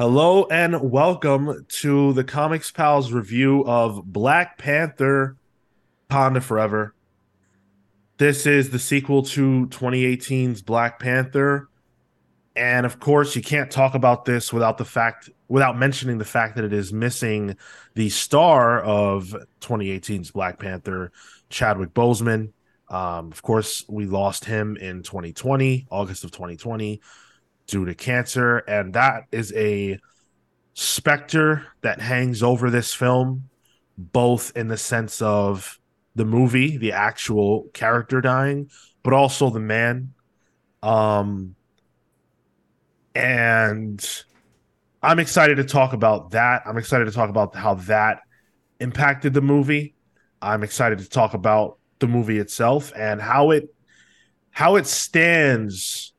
Hello and welcome to the Comics Pals review of Black Panther Wakanda Forever. This is the sequel to 2018's Black Panther. And of course, you can't talk about this without the fact without mentioning the fact that it is missing the star of 2018's Black Panther, Chadwick Boseman. Um, of course, we lost him in 2020, August of 2020, due to cancer, and that is a specter that hangs over this film, both in the sense of the movie, the actual character dying, but also the man. Um, and I'm excited to talk about that. I'm excited to talk about how that impacted the movie. I'm excited to talk about the movie itself and how it how it stands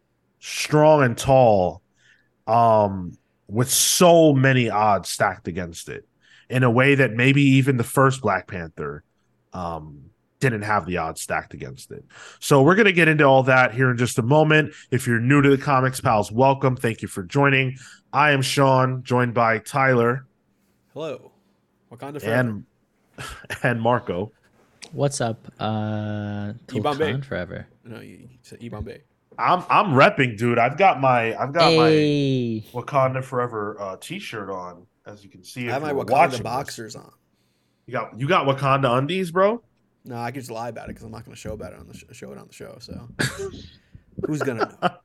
strong and tall um with so many odds stacked against it in a way that maybe even the first Black Panther um didn't have the odds stacked against it. So we're going to get into all that here in just a moment. If you're new to the Comics Pals, welcome. Thank you for joining. I am Sean, joined by Tyler. Hello. Wakanda forever. And and Marco. What's up? Uh Bombay forever. No, you said Bombay. I'm I'm repping, dude. I've got my I've got hey. my Wakanda Forever uh, t-shirt on, as you can see. I have my Wakanda boxers this. on. You got you got Wakanda undies, bro. No, I could just lie about it because I'm not going to show about it on the sh- show it on the show. So who's gonna know?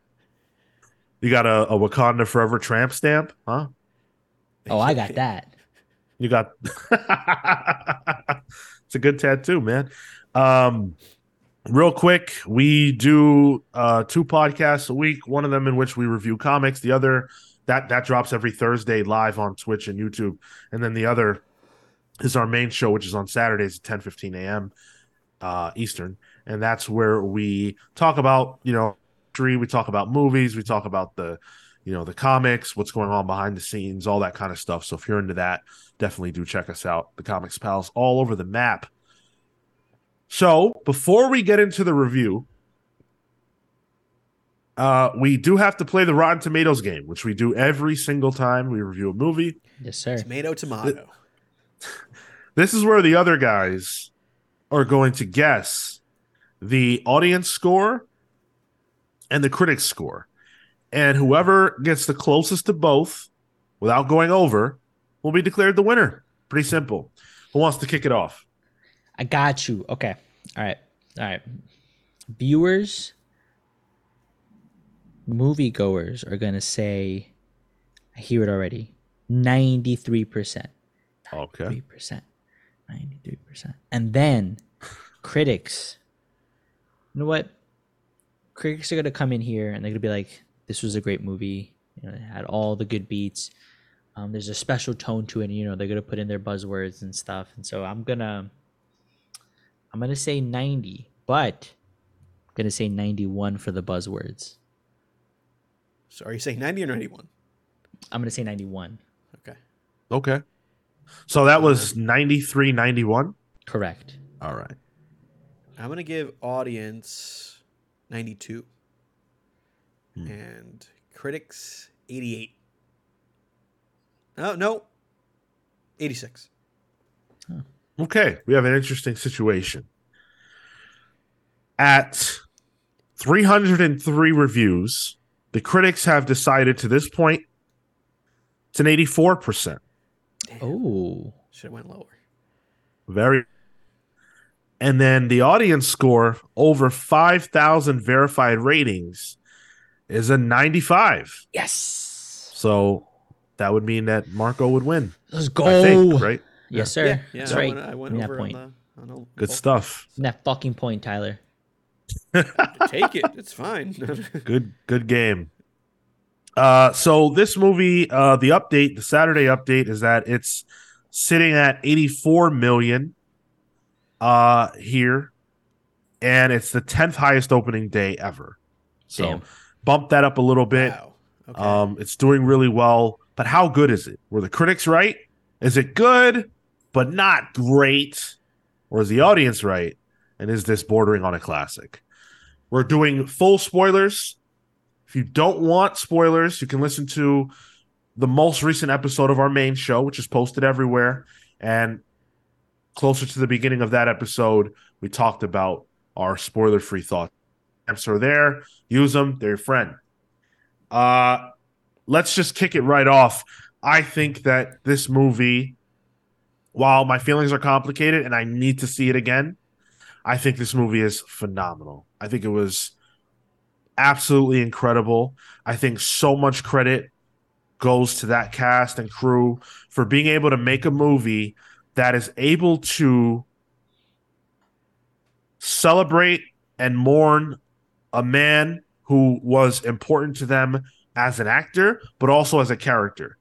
You got a, a Wakanda Forever tramp stamp, huh? Oh, I got that. You got it's a good tattoo, man. Um, real quick, we do uh, two podcasts a week. One of them in which we review comics. The other that that drops every Thursday live on Twitch and YouTube, and then the other is our main show, which is on Saturdays at 10 15 a.m. Uh, Eastern. And that's where we talk about, you know, we talk about movies, we talk about the, you know, the comics, what's going on behind the scenes, all that kind of stuff. So if you're into that, definitely do check us out. The Comics Pals all over the map. So before we get into the review, uh, we do have to play the Rotten Tomatoes game, which we do every single time we review a movie. Yes, sir. Tomato, tomato. This is where the other guys are going to guess the audience score and the critics score. And whoever gets the closest to both without going over will be declared the winner. Pretty simple. Who wants to kick it off? I got you. Okay. All right. All right. Viewers, moviegoers are going to say, I hear it already 93%. Okay. 3%. 93%. And then critics, you know what? Critics are going to come in here and they're going to be like, this was a great movie. You know, it had all the good beats. Um, there's a special tone to it. And, you know, they're going to put in their buzzwords and stuff. And so I'm going to, I'm going to say 90, but I'm going to say 91 for the buzzwords. So are you saying 90 or 91? I'm going to say 91. Okay. Okay. So that was 93 91? Correct. All right. I'm going to give audience 92 hmm. and critics 88. Oh, no. 86. Huh. Okay. We have an interesting situation. At 303 reviews, the critics have decided to this point it's an 84%. Oh, should have went lower. Very. And then the audience score over five thousand verified ratings is a ninety-five. Yes. So that would mean that Marco would win. Let's go. Think, right? Yes, sir. Yeah, yeah That's right. I went, I went over point. on the, on the Good stuff. That fucking point, Tyler. Take it. It's fine. good, good game. Uh, so this movie, uh, the update, the Saturday update is that it's sitting at 84 million uh here and it's the 10th highest opening day ever. So Damn. bump that up a little bit. Wow. Okay. Um it's doing really well, but how good is it? Were the critics right? Is it good but not great? Or is the audience right? And is this bordering on a classic? We're doing full spoilers if you don't want spoilers, you can listen to the most recent episode of our main show, which is posted everywhere. And closer to the beginning of that episode, we talked about our spoiler free thoughts. Stamps are there, use them, they're your friend. Uh, let's just kick it right off. I think that this movie, while my feelings are complicated and I need to see it again, I think this movie is phenomenal. I think it was absolutely incredible. I think so much credit goes to that cast and crew for being able to make a movie that is able to celebrate and mourn a man who was important to them as an actor, but also as a character.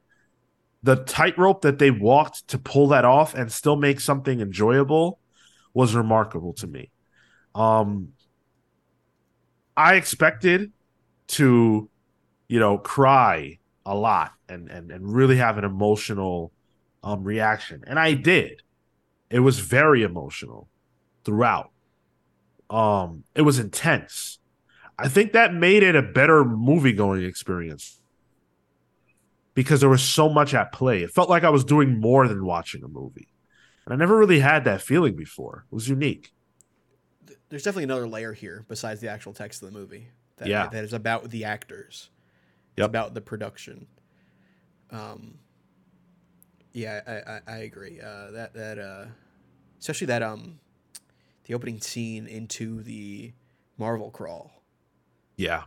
The tightrope that they walked to pull that off and still make something enjoyable was remarkable to me. Um, I expected to, you know, cry a lot and and and really have an emotional um reaction, and I did. It was very emotional throughout. Um, it was intense. I think that made it a better movie going experience because there was so much at play. It felt like I was doing more than watching a movie. And I never really had that feeling before. It was unique. There's definitely another layer here besides the actual text of the movie. That, Yeah. that is about the actors. It's Yep. about the production. Um. Yeah, I, I, I agree. Uh, that that uh, especially that um, the opening scene into the Marvel crawl Yeah.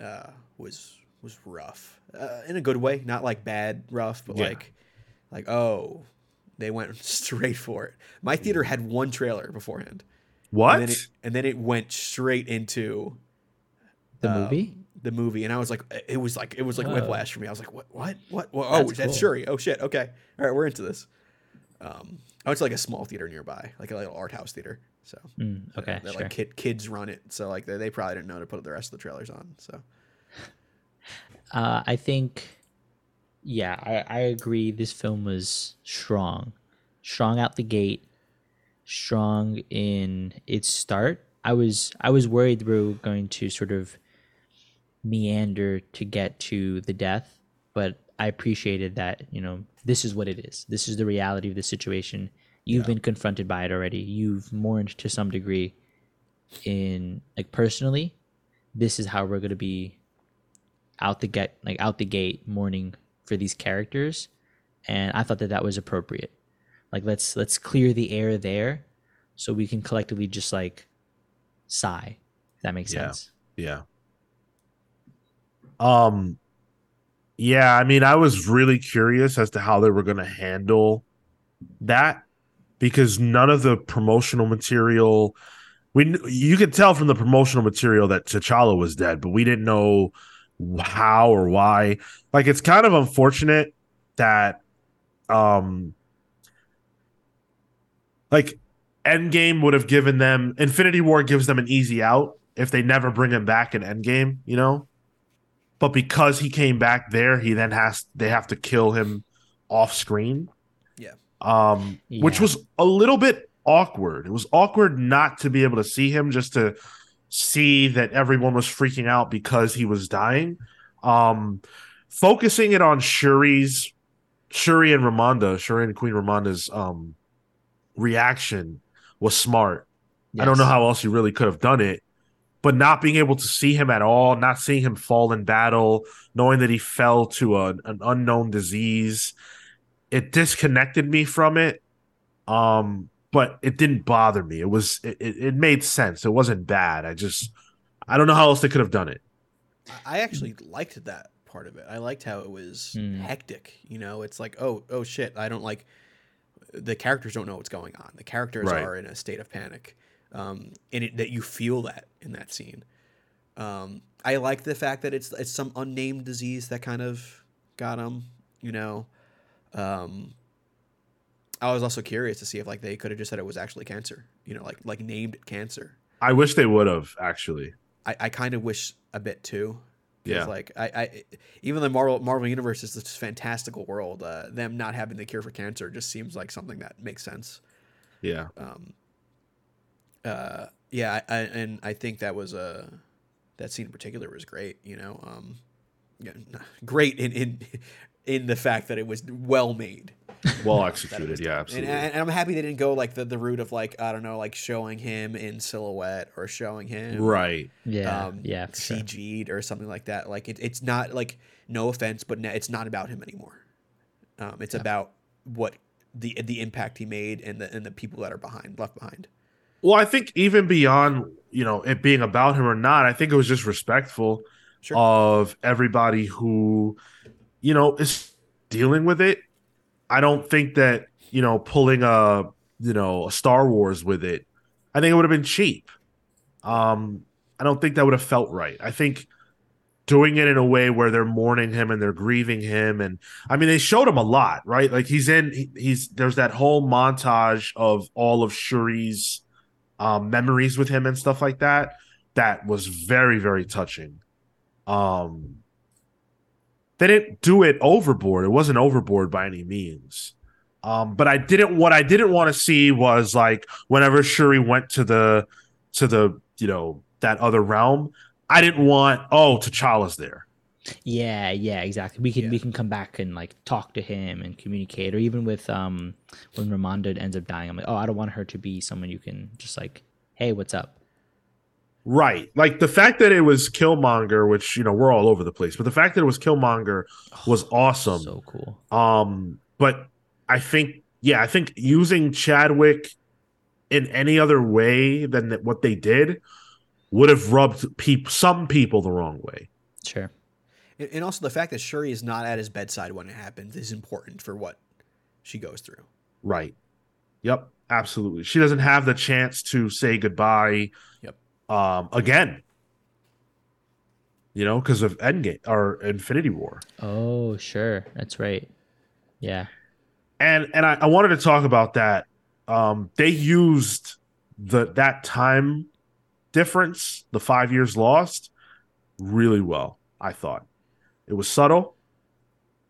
uh, was was rough uh, in a good way, not like bad rough, but Yeah. like like oh, they went straight for it. My theater had one trailer beforehand, What? and then it, and then it went straight into The um, movie? the movie, and I was like, it was like it was like Oh. whiplash for me. I was like, what, what, what? what? Oh, That's that's cool. Shuri. Oh shit. Okay, all right, we're into this. Um, I went to like a small theater nearby, like a little art house theater. So Mm, okay, that sure. like kid, kids run it. So like they, they probably didn't know to put the rest of the trailers on. So Uh, I think, yeah, I, I agree. This film was strong, strong out the gate, strong in its start. I was I was worried we were going to sort of meander to get to the death, but I appreciated that. You know, this is what it is. This is the reality of the situation. You've been confronted by it already. You've mourned to some degree. In like personally, this is how we're going to be out the get like out the gate mourning for these characters and i thought that that was appropriate like let's let's clear the air there so we can collectively just like sigh if that makes Yeah. sense Yeah. Um yeah, I mean I was really curious as to how they were going to handle that because none of the promotional material we you could tell from the promotional material that T'Challa was dead, but we didn't know how or why. Like it's kind of unfortunate that um like Endgame would have given them Infinity War gives them an easy out if they never bring him back in Endgame, you know? But because he came back there, he then has they have to kill him off screen. Yeah. Um which was a little bit awkward. It was awkward not to be able to see him just to see that everyone was freaking out because he was dying. Um focusing it on Shuri's Shuri and Ramonda, Shuri and Queen Ramonda's um reaction was smart. I don't know how else you really could have done it, but not being able to see him at all, not seeing him fall in battle, knowing that he fell to a, an unknown disease, it disconnected me from it. Um, but it didn't bother me. It was it, it it made sense. It wasn't bad. I just I don't know how else they could have done it. I I actually liked that part of it. I liked how it was Hmm. hectic. You know, it's like, oh, oh shit, I don't like. The characters don't know what's going on. The characters Right. are in a state of panic, um, and it, that you feel that in that scene. Um, I like the fact that it's it's some unnamed disease that kind of got him. You know, um, I was also curious to see if like they could have just said it was actually cancer. You know, like like named cancer. I wish they would have actually. I, I kind of wish a bit too. Yeah. Like I, I even the Marvel Marvel universe is this fantastical world. Uh, them not having the cure for cancer just seems like something that makes sense. Yeah. Um, uh, yeah, I, I, and I think that was a that scene in particular was great. You know, um, yeah, great in in in the fact that it was well made. Well executed, yeah, absolutely. And, and I'm happy they didn't go like the, the route of like I don't know, like showing him in silhouette or showing him right. Yeah, um, yeah. CG'd or something like that. Like it, it's not like no offense, but no, it's not about him anymore. Um, it's about what the the impact he made and the and the people that are behind left behind. Well, I think even beyond, you know, it being about him or not, I think it was just respectful Sure. of everybody who, you know, is dealing with it. I don't think that, you know, pulling a, you know, a Star Wars with it, I think it would have been cheap. Um, I don't think that would have felt right. I think doing it in a way where they're mourning him and they're grieving him and I mean they showed him a lot, right? Like he's in he- he's there's that whole montage of all of Shuri's um memories with him and stuff like that that was very very touching. Um they didn't do it overboard. It wasn't overboard by any means. Um, but I didn't what I didn't want to see was like whenever Shuri went to the to the you know that other realm, I didn't want oh T'Challa's there. Yeah, yeah, exactly. We can Yeah. we can come back and like talk to him and communicate, or even with um when Ramonda ends up dying, I'm like, oh, I don't want her to be someone you can just like, hey, what's up? Right. Like the fact that it was Killmonger, which you know, we're all over the place, but the fact that it was Killmonger was awesome. So cool. Um, but I think, yeah, I think using Chadwick in any other way than what they did would have rubbed peop- some people the wrong way. Sure. And, and also the fact that Shuri is not at his bedside when it happens is important for what she goes through. Right. Yep. Absolutely. She doesn't have the chance to say goodbye. Yep. Um, again. You know, because of Endgame or Infinity War. Oh, sure. That's right. Yeah. and and I, I wanted to talk about that. Um, they used the that time difference, the five years lost, really well. I thought it was subtle,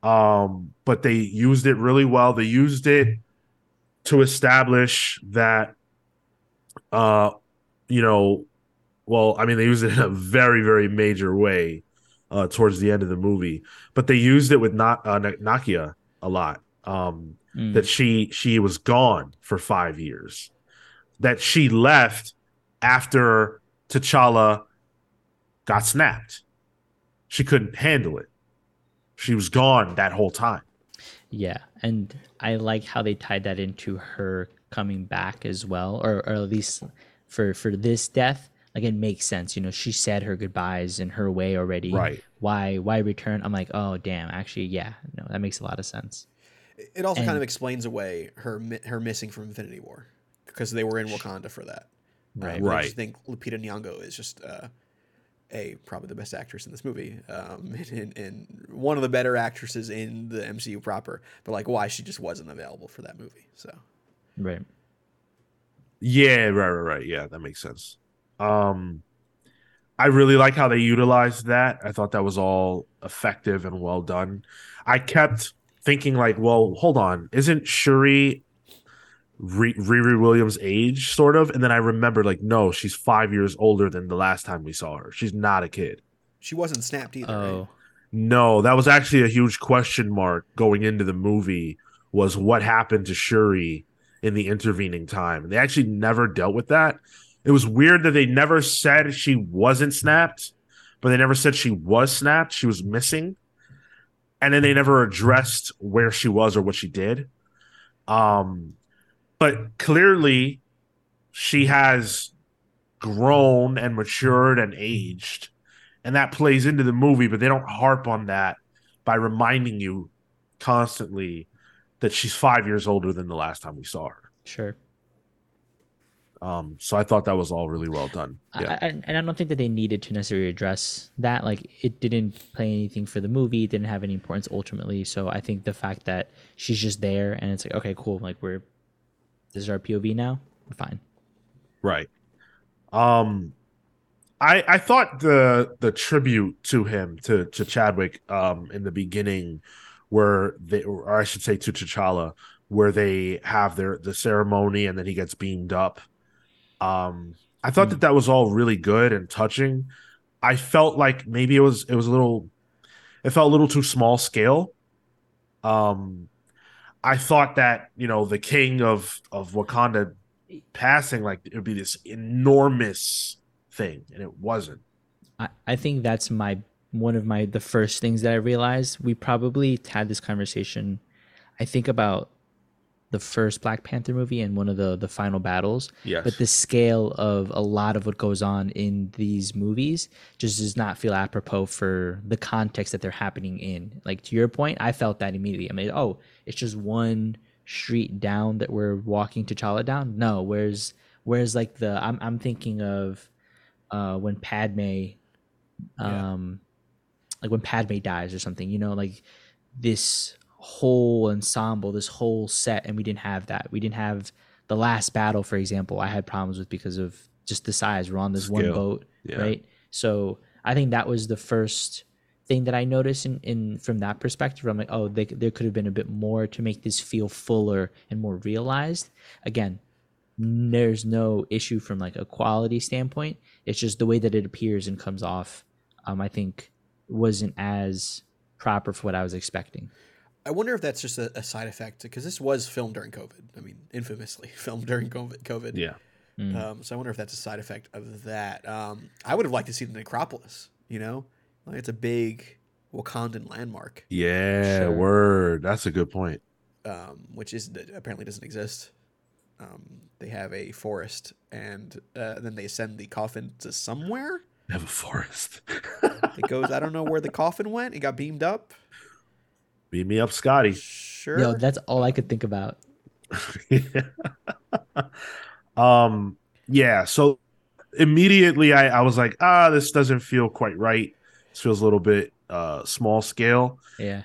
um, but they used it really well. They used it to establish that, uh, you know, well, I mean, they used it in a very very major way uh, towards the end of the movie, but they used it with not uh, Nakia a lot. Um, Mm. that she she was gone for five years, that she left after T'Challa got snapped. She couldn't handle it. She was gone that whole time. Yeah, and I like how they tied that into her coming back as well, or, or at least for for this death. Like it makes sense, you know. She said her goodbyes in her way already. Right. Why? Why return? I'm like, oh damn. Actually, yeah. No, that makes a lot of sense. It also kind of explains away her her missing from Infinity War because they were in Wakanda for that. Right. I Right. just think Lupita Nyong'o is just uh, a probably the best actress in this movie, um, and, and one of the better actresses in the MCU proper. But like, why she just wasn't available for that movie? So Right. Yeah, right, right, right. Yeah, that makes sense. Um I really like how they utilized that. I thought that was all effective and well done. I kept thinking like, well, hold on, isn't Shuri Re- Riri Williams' age, sort of? And then I remembered, like, no, she's five years older than the last time we saw her. She's not a kid. she wasn't snapped either. Oh. Right? No, that was actually a huge question mark going into the movie was what happened to Shuri in the intervening time. And they actually never dealt with that. It was weird that they never said she wasn't snapped, but they never said she was snapped. She was missing. And then they never addressed where she was or what she did. Um but clearly she has grown and matured and aged and that plays into the movie but they don't harp on that by reminding you constantly that she's five years older than the last time we saw her Sure. Um so i thought that was all really well done yeah I, I, and I don't think that they needed to necessarily address that. Like, it didn't play anything for the movie. It didn't have any importance ultimately. So I think the fact that she's just there and it's like, okay, cool. Like, we're this is our POV now. We're fine. right um i i thought the the tribute to him to to chadwick um in the beginning where they or i should say to t'challa where they have their the ceremony and then he gets beamed up um i thought that that was all really good and touching i felt like maybe it was it was a little it felt a little too small scale. Um, I thought that you know the king of of Wakanda passing like it would be this enormous thing, and it wasn't. I, I think that's my one of my the first things that I realized. We probably had this conversation. I think about the first Black Panther movie and one of the the final battles. Yes. But the scale of a lot of what goes on in these movies just does not feel apropos for the context that they're happening in. Like to your point, I felt that immediately. I mean, oh, it's just one street down that we're walking T'Challa down. No, where's where's like the I'm I'm thinking of uh when Padme um like when Padme dies or something, you know, like this whole ensemble, this whole set, and we didn't have that. We didn't have the last battle, for example. I had problems with because of just the size. We're on this one boat, Yeah. right? So I think that was the first thing that I noticed in, in from that perspective. I'm like, oh, they, there could have been a bit more to make this feel fuller and more realized. Again, there's no issue from like a quality standpoint. It's just the way that it appears and comes off. Um, I think wasn't as proper for what I was expecting. I wonder if that's just a, a side effect because this was filmed during COVID. I mean, infamously filmed during COVID. COVID. Yeah. Um, so I wonder if that's a side effect of that. Um, I would have liked to see the necropolis. You know, like it's a big Wakandan landmark, Yeah. Sure. Word. That's a good point. um, which is apparently doesn't exist. Um, they have a forest, and uh, then they send the coffin to somewhere. They have a forest. It goes. I don't know where the coffin went. It got beamed up. Beat me up, Scotty. Sure. Yo, that's all I could think about. yeah. um. Yeah. So immediately, I I was like, ah, this doesn't feel quite right. This feels a little bit uh small scale. Yeah.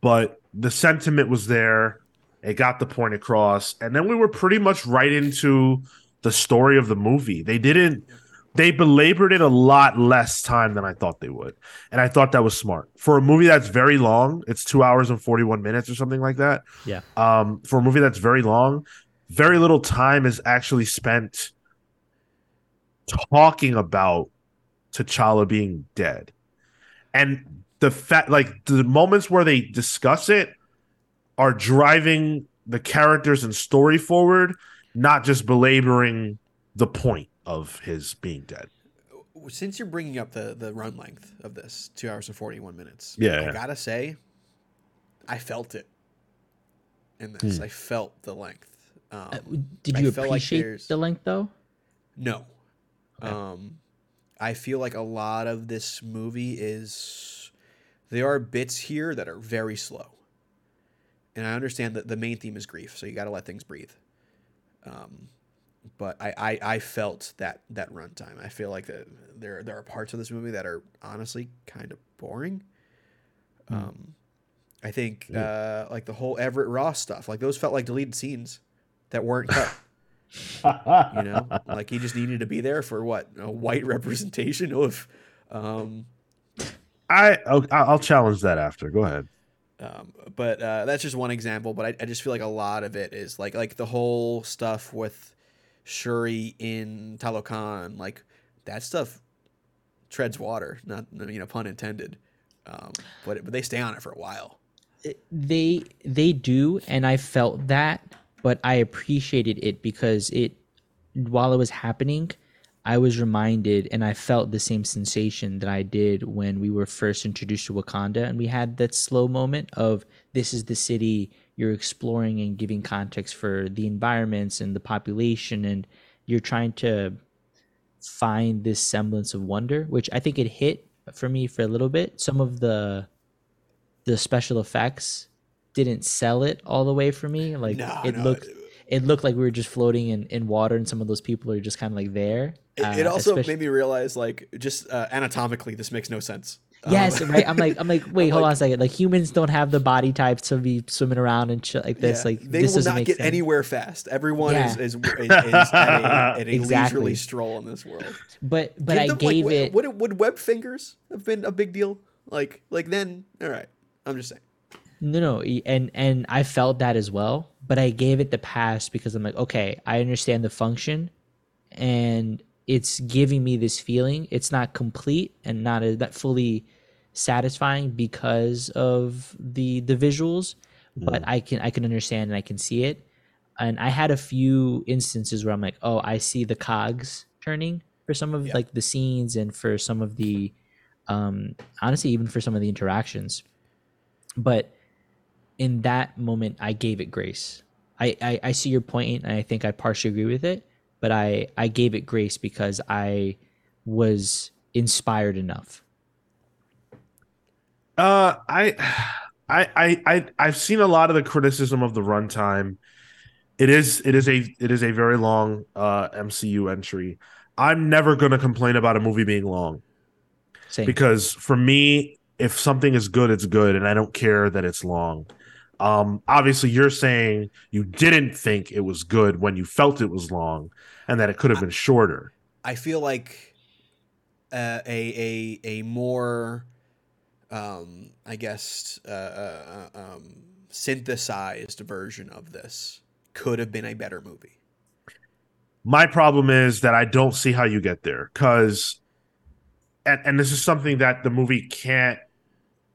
but the sentiment was there. It got the point across, and then we were pretty much right into the story of the movie. They didn't. They belabored it a lot less time than I thought they would, and I thought that was smart for a movie that's very long. It's two hours and forty one minutes or something like that. Yeah. Um, for a movie that's very long, very little time is actually spent talking about T'Challa being dead, and the fact, like the moments where they discuss it, are driving the characters and story forward, not just belaboring the point of his being dead. since you're bringing up the the run length of this, two hours and forty one minutes. Yeah. I gotta say, I felt it in this. Hmm. I felt the length. Um, Uh, Did you felt like appreciate there's- the length though? no, Okay. um, I feel like a lot of this movie is there are bits here that are very slow, and I understand that the main theme is grief, so you got to let things breathe. Um, but I, I, I felt that that runtime. I feel like that there there are parts of this movie that are honestly kind of boring. Um, I think uh, like the whole Everett Ross stuff, like those felt like deleted scenes that weren't cut. you know, like he just needed to be there for what a white representation of. Um, I I'll, I'll challenge that after. Go ahead. Um, but uh, that's just one example. But I, I just feel like a lot of it is like like the whole stuff with Shuri in Talokan, like that stuff treads water. Not you know pun intended. Um, but but they stay on it for a while. they they do and i felt that but i appreciated it because it while it was happening i was reminded and i felt the same sensation that i did when we were first introduced to wakanda and we had that slow moment of this is the city you're exploring and giving context for the environments and the population and you're trying to find this semblance of wonder which i think it hit for me for a little bit some of the the special effects didn't sell it all the way for me. Like No, it no, looked it looked like we were just floating in, in water and some of those people are just kind of like there. It, it Uh, also made me realize like just uh, anatomically this makes no sense. Um, Yes, right. I'm like I'm like wait, hold like- on a second. Like humans don't have the body types to be swimming around and shit like this. Yeah, Like they this will make get sense. anywhere fast. Everyone is, Yeah. is, is, is at a, at a Exactly. leisurely stroll in this world. But but Give I them, gave like, it Would, would web fingers have been a big deal? Like like then, all right. I'm just saying. No, no, and and I felt that as well, but I gave it the pass because I'm like, okay, I understand the function, and it's giving me this feeling. It's not complete and not a, not fully satisfying because of the the visuals, but I can I can understand and I can see it. And I had a few instances where I'm like, oh, I see the cogs turning for some of Yeah. like the scenes and for some of the um honestly even for some of the interactions. But in that moment I gave it grace. I, I, I see your point and I think I partially agree with it, but I, I gave it grace because I was inspired enough. Uh, I, I, I, I, I've seen a lot of the criticism of the runtime. It is, it is a, it is a very long uh MCU entry. I'm never going to complain about a movie being long Same. because for me, if something is good, it's good, and I don't care that it's long. Um, obviously, you're saying you didn't think it was good when you felt it was long, and that it could have been shorter. I feel like uh, a a a more, um, I guess, uh, uh, uh, um, synthesized version of this could have been a better movie. My problem is that I don't see how you get there because, and, and this is something that the movie can't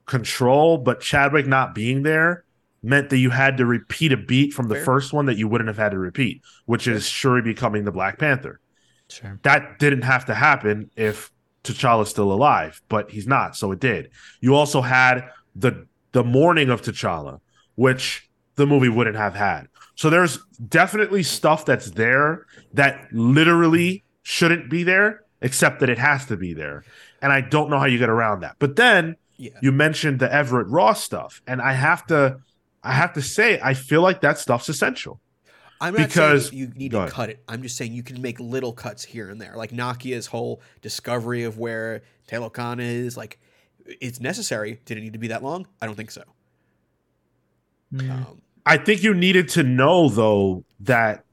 control, but Chadwick not being there meant that you had to repeat a beat from the Fair. first one that you wouldn't have had to repeat, which is Shuri becoming the Black Panther. sure. That didn't have to happen if T'Challa's still alive, but he's not, so it did. You also had the the mourning of T'Challa, which the movie wouldn't have had. So there's definitely stuff that's there that literally shouldn't be there, except that it has to be there. And I don't know how you get around that. But then Yeah, you mentioned the Everett Ross stuff, and I have to I have to say I feel like that stuff's essential. I'm not because- saying you need to ahead. cut it. I'm just saying you can make little cuts here and there, like Nakia's whole discovery of where Talokan is. Like, it's necessary. Did it need to be that long? I don't think so. Mm, Um, I think you needed to know though that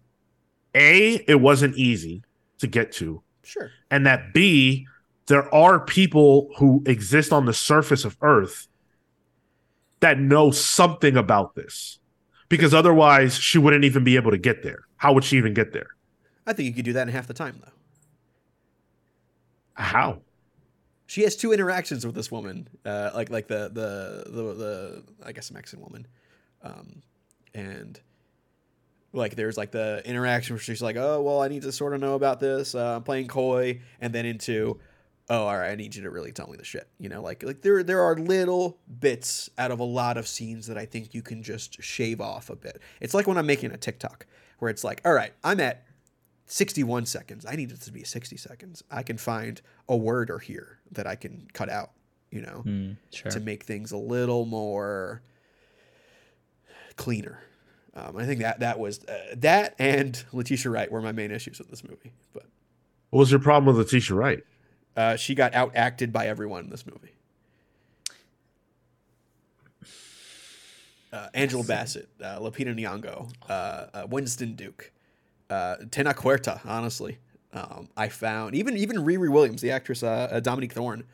A, it wasn't easy to get to, sure. and that B, there are people who exist on the surface of Earth that know something about this. Because otherwise she wouldn't even be able to get there. How would she even get there? I think you could do that in half the time, though. How? She has two interactions with this woman, uh, like like the the the, the I guess Mexican woman, um, and like there's like the interaction where she's like, oh well, I need to sort of know about this. Uh, I'm playing coy, and then into, oh all right, I need you to really tell me the shit. You know, like like there there are little bits out of a lot of scenes that I think you can just shave off a bit. It's like when I'm making a TikTok where it's like, all right, I'm at 61 seconds. I need it to be 60 seconds. I can find a word or here that I can cut out, you know, mm, sure. to make things a little more cleaner. Um, I think that that was uh, that and Letitia Wright were my main issues with this movie. But What was your problem with Letitia Wright? Uh, she got out acted by everyone in this movie. Uh, Angela Bassett, uh, Lupita Nyong'o, uh, uh, Winston Duke, uh, Tenoch Huerta. Honestly, um, I found even even Riri Williams, the actress uh, uh, Dominique Thorne,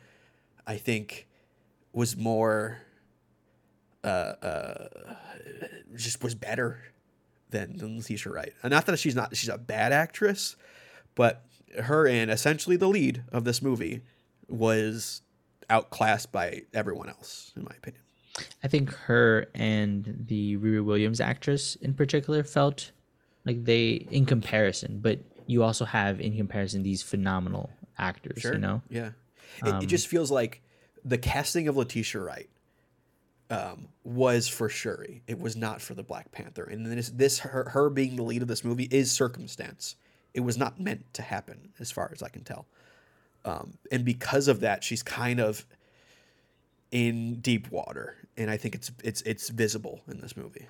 I think was more, uh, uh, just was better than than Letitia Wright. And not that she's not she's a bad actress, but her and essentially the lead of this movie was outclassed by everyone else, in my opinion. I think her and the Riri Williams actress in particular felt like they in comparison, but you also have in comparison these phenomenal actors, you know? Yeah. It, it just feels like the casting of Letitia Wright um, was for Shuri. It was not for the Black Panther. And this, this her, her being the lead of this movie is circumstance. It was not meant to happen, as far as I can tell. Um, and because of that, she's kind of in deep water, and I think it's it's it's visible in this movie.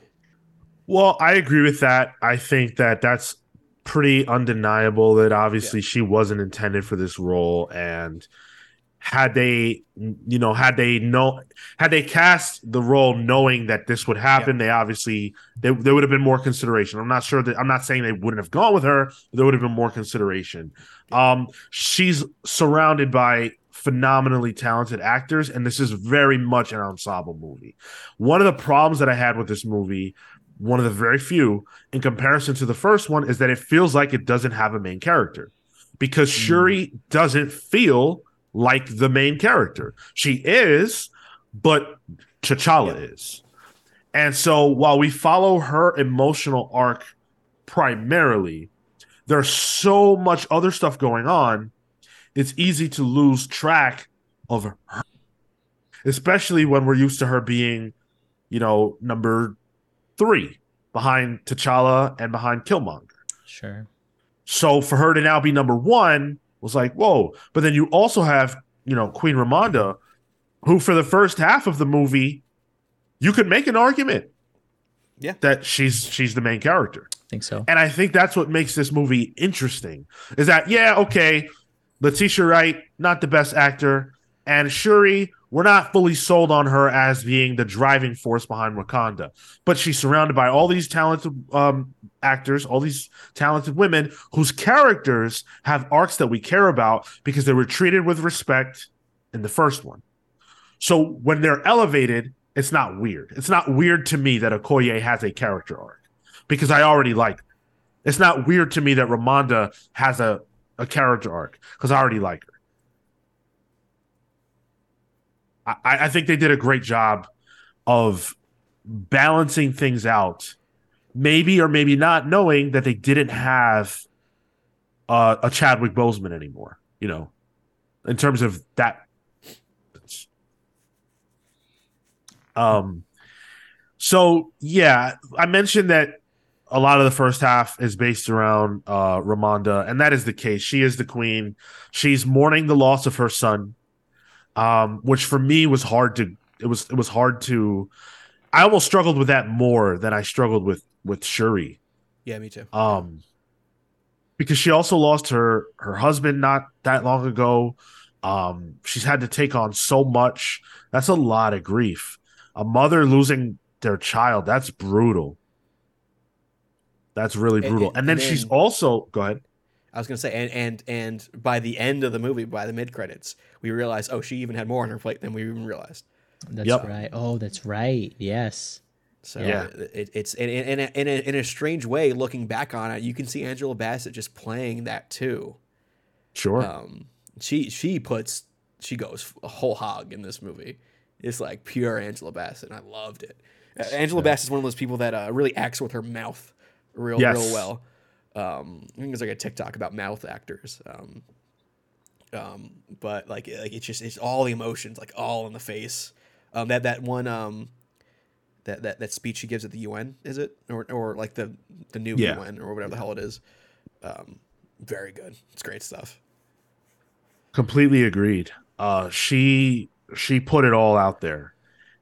Well, I agree with that. I think that that's pretty undeniable that obviously she wasn't intended for this role and had they you know had they know had they cast the role knowing that this would happen they obviously they, there would have been more consideration. I'm not sure that i'm not saying they wouldn't have gone with her but there would have been more consideration. Um she's surrounded by phenomenally talented actors and this is very much an ensemble movie. One of the problems that i had with this movie one of the very few in comparison to the first one is that it feels like it doesn't have a main character because Shuri doesn't feel like the main character. She is, but T'Challa Yeah. is. And so while we follow her emotional arc primarily, there's so much other stuff going on. It's easy to lose track of her, especially when we're used to her being, you know, number three behind T'Challa and behind Killmonger. Sure. So for her to now be number one was like, whoa. But then you also have, you know, Queen Ramonda, who for the first half of the movie, you could make an argument Yeah. that she's she's the main character. I think so. And I think that's what makes this movie interesting. Is that yeah, okay, Letitia Wright, not the best actor, and Shuri, we're not fully sold on her as being the driving force behind Wakanda, but she's surrounded by all these talented um, actors, all these talented women whose characters have arcs that we care about because they were treated with respect in the first one. So when they're elevated, it's not weird. It's not weird to me that Okoye has a character arc because I already like her. It's not weird to me that Ramonda has a, a character arc because I already like her. I, I think they did a great job of balancing things out, maybe or maybe not knowing that they didn't have uh, a Chadwick Boseman anymore, you know, in terms of that. Um, so yeah, I mentioned that a lot of the first half is based around uh Ramonda, and that is the case. She is the queen. She's mourning the loss of her son, um, which for me was hard to. It was it was hard to. I almost struggled with that more than I struggled with with Shuri, Yeah, me too. um, because she also lost her her husband not that long ago. Um, she's had to take on so much. That's a lot of grief. A mother losing their child. That's brutal. That's really brutal. and- And, then and she's also go ahead. I was gonna say, and and and by the end of the movie, by the mid credits, we realized, oh, she even had more on her plate than we even realized. That's Yep. right. Oh, that's right. Yes. So Yeah. it, it's in in in a, in, a, in a strange way, looking back on it, you can see Angela Bassett just playing that too. Sure. Um, she she puts she goes a whole hog in this movie. It's like pure Angela Bassett. and I loved it. Uh, Angela Bassett is one of those people that uh, really acts with her mouth real Yes. real well. Um, I think there's like a TikTok about mouth actors. Um, um, but like like it's just it's all the emotions like all in the face. Um, that that one um, that that that speech she gives at the UN is it or or like the the new Yeah. UN or whatever the hell it is. Um, very good. It's great stuff. Completely agreed. Uh, she she put it all out there,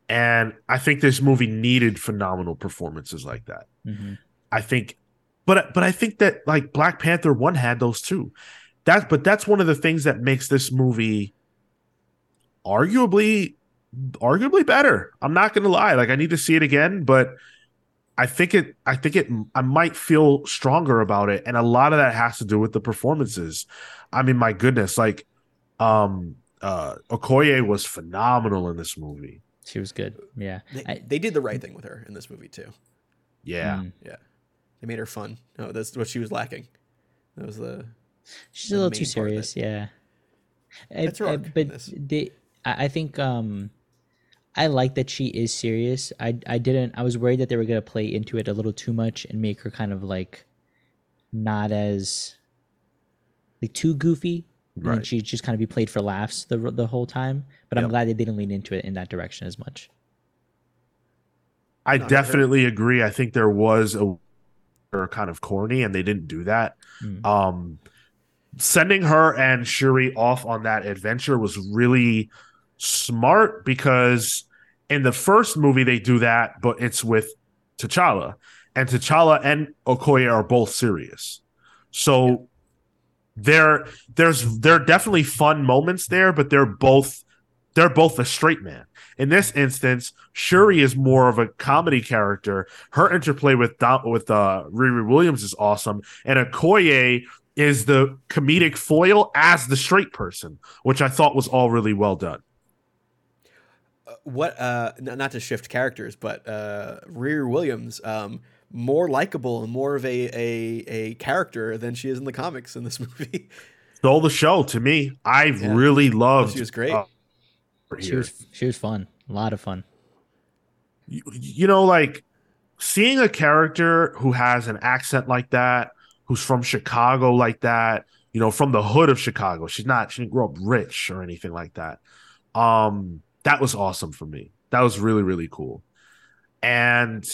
and I think this movie needed phenomenal performances like that. hmm I think, but but I think that like Black Panther one had those too. That but that's one of the things that makes this movie arguably arguably better. I'm not gonna lie. Like I need to see it again, but I think it I think it I might feel stronger about it. And a lot of that has to do with the performances. I mean, my goodness, like um uh Okoye was phenomenal in this movie. She was good. Yeah. They, I- they did the right thing with her in this movie too. Yeah. Mm. They made her fun. No, that's what she was lacking. That was the She's the a little main too part of it. serious, yeah. I- That's her I- arc in but this. they, I I think um, I like that she is serious. I I didn't. I was worried that they were gonna play into it a little too much and make her kind of like not as like too goofy. And Right. she just kind of be played for laughs the the whole time. But I'm glad they didn't lean into it in that direction as much. I No, her- definitely agree. I think there was a or kind of corny, and they didn't do that. Mm. Um, sending her and Shuri off on that adventure was really smart because in the first movie they do that, but it's with T'Challa, and T'Challa and Okoye are both serious. So there, there's there are definitely fun moments there, but they're both they're both a straight man. In this instance, Shuri is more of a comedy character. Her interplay with Dom, with uh, Riri Williams is awesome, and Okoye is the comedic foil as the straight person, which I thought was all really well done. uh, what uh n- not to shift characters, but uh Riri Williams um more likable and more of a a a character than she is in the comics in this movie. stole the show to me. I Yeah. really loved. She was great. uh, She here. was she was fun. A lot of fun. you, you know, like seeing a character who has an accent like that, who's from Chicago like that, you know, from the hood of Chicago. She's not, she didn't grow up rich or anything like that. Um, that was awesome for me. That was really, really cool. And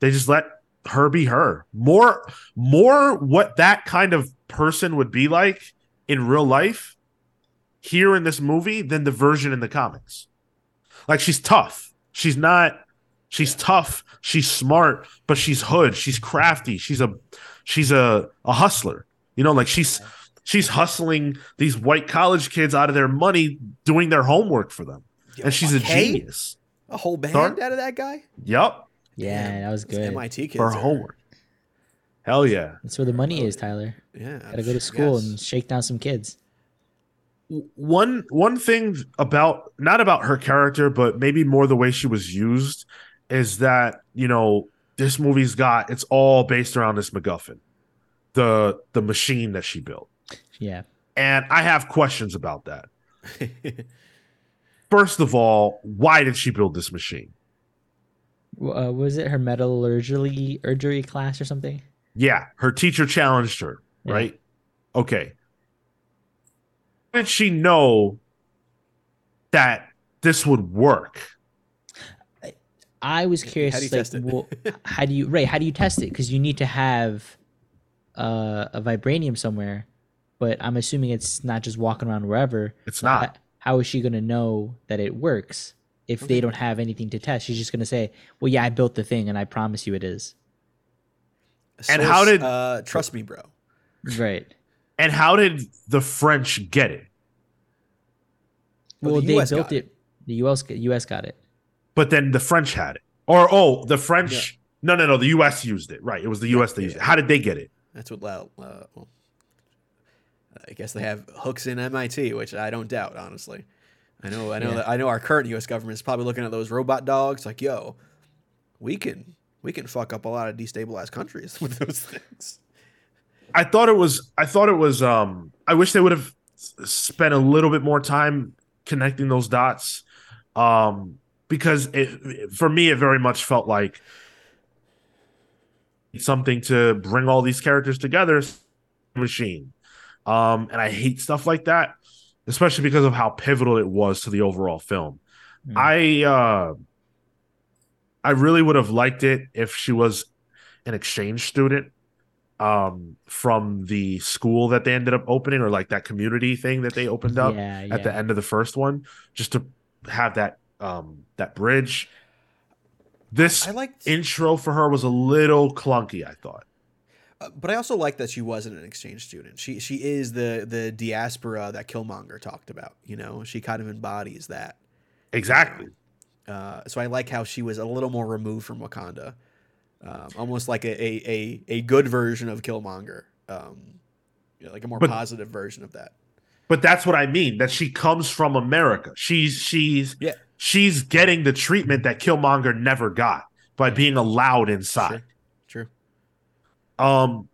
they just let her be her. More, more what that kind of person would be like in real life here in this movie than the version in the comics. Like she's tough. She's not she's tough, she's smart, but she's hood, she's crafty, she's a she's a, a hustler. You know, like she's she's hustling these white college kids out of their money doing their homework for them. Yo, And she's a okay. genius. A whole band Sorry? out of that guy. Yep. Yeah, Damn, that was those good. MIT kids. For are- homework. Hell yeah. That's where the money is, Tyler. Yeah, Gotta go to school yes. and shake down some kids. One one thing about not about her character but maybe more the way she was used is that you know this movie's got it's all based around this macguffin the the machine that she built Yeah. and i have questions about that first of all why did she build this machine Uh, was it her metallurgy urgery class or something? yeah her teacher challenged her Yeah. right okay did she know that this would work I was curious. How do you like, test it? well, how do you right? How do you test it? Because you need to have uh, a vibranium somewhere, but I'm assuming it's not just walking around wherever. it's So not h- How is she going to know that it works if Okay. they don't have anything to test? She's just going to say, "Well, yeah, I built the thing, and I promise you it is." And how did- uh, trust me, bro? Right. And how did the French get it? Well, Well, the they US built got it. The U.S. U.S. got it. But then the French had it. Or oh, the French No, no, no, the US used it. Right. It was the Yeah, US that used yeah. it. How did they get it? That's what. Uh, uh, well, I guess they have hooks in MIT, which I don't doubt. Honestly, I know. I know Yeah. that. I know our current U.S. government is probably looking at those robot dogs like, yo, we can we can fuck up a lot of destabilized countries with those things. I thought it was I thought it was um I wish they would have spent a little bit more time connecting those dots. Um because it, for me it very much felt like something to bring all these characters together machine. Um and I hate stuff like that, especially because of how pivotal it was to the overall film. Mm. I uh I really would have liked it if she was an exchange student um from the school that they ended up opening or like that community thing that they opened up yeah, at yeah. the end of the first one just to have that um that bridge this I like, intro for her was a little clunky i thought uh, but I also like that she wasn't an exchange student. She she is the the diaspora that Killmonger talked about. You know, she kind of embodies that. exactly Uh, so I like how she was a little more removed from Wakanda, um, almost like a, a, a, a good version of Killmonger, um, you know, like a more But- positive version of that. but that's what i mean that she comes from america she's she's Yeah. she's getting the treatment that killmonger never got by being allowed inside True. True. Um,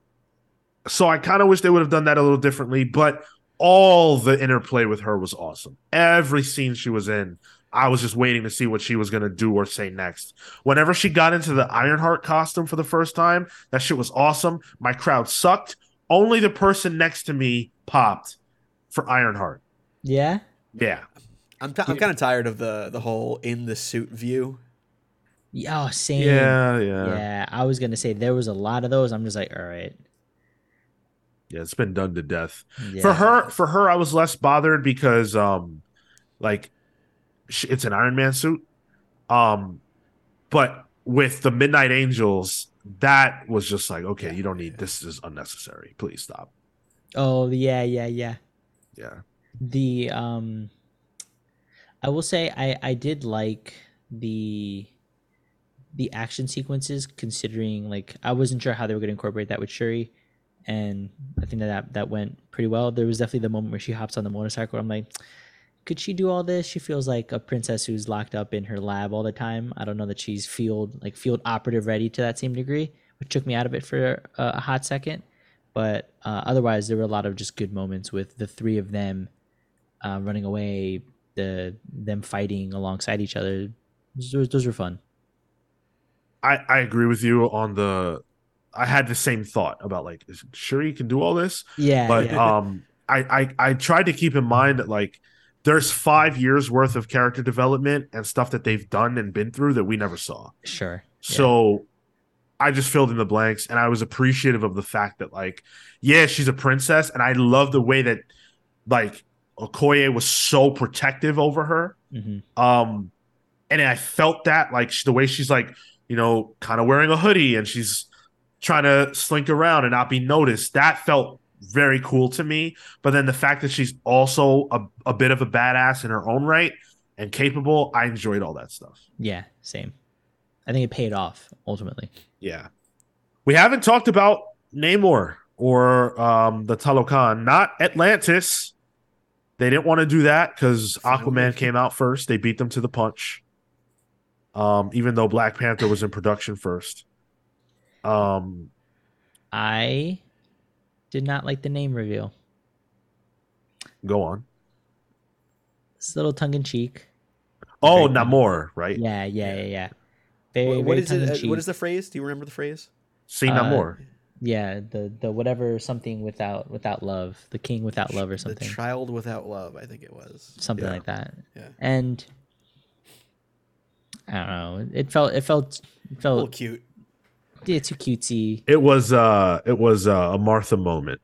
so I kind of wish they would have done that a little differently, but all the interplay with her was awesome. Every scene she was in, I was just waiting to see what she was gonna do or say next. Whenever she got into the Ironheart costume for the first time, that shit was awesome. My crowd sucked. Only the person next to me popped for Ironheart. yeah. Yeah. I'm, t- I'm kind of tired of the the whole in the suit view. Yeah, oh, same. Yeah, yeah. Yeah, Yeah, I was gonna say there was a lot of those. I'm just like, all right. Yeah, it's been done to death. Yeah. for her for her i was less bothered because um like sh- it's an iron man suit um but with the midnight angels that was just like okay you don't need this is unnecessary please stop Oh yeah, yeah, yeah. yeah The um, I will say I I did like the the action sequences considering like I wasn't sure how they were going to incorporate that with Shuri, and I think that, that that went pretty well. There was definitely the moment where she hops on the motorcycle. I'm like, could she do all this? She feels like a princess who's locked up in her lab all the time. I don't know that she's field like field operative ready to that same degree, which took me out of it for a, a hot second. But uh, otherwise, there were a lot of just good moments with the three of them uh, running away, the them fighting alongside each other. Those, those were fun. I I agree with you on the. I had the same thought about like, sure you can do all this, Yeah, but yeah. um, I, I I tried to keep in mind that like there's five years worth of character development and stuff that they've done and been through that we never saw. sure. Yeah. So I just filled in the blanks and I was appreciative of the fact that like, yeah, she's a princess, and I love the way that like Okoye was so protective over her. Mhm. Um, and I felt that like the way she's like, you know, kind of wearing a hoodie and she's trying to slink around and not be noticed. That felt very cool to me. But then the fact that she's also a, a bit of a badass in her own right and capable, I enjoyed all that stuff. yeah, same. I think it paid off ultimately. Yeah. We haven't talked about Namor or um, the Talokan, not Atlantis. They didn't want to do that because Aquaman came out first. They beat them to the punch. Um, even though Black Panther was in production first. Um, I did not like the name reveal. go on. It's a little tongue in cheek. Oh, Very- Namor, right? Yeah, yeah, yeah, yeah. Very, What- what very is it? uh, tongue-in-cheek. What is the phrase? Do you remember the phrase? See Uh, Namor. Yeah, the the whatever something without without love, the king without love or something. The something, child without love. I think it was. something Yeah. like that. Yeah. And I don't know. It felt it felt it A little felt cute. Yeah, too cutesy. It was uh it was uh, a Martha moment.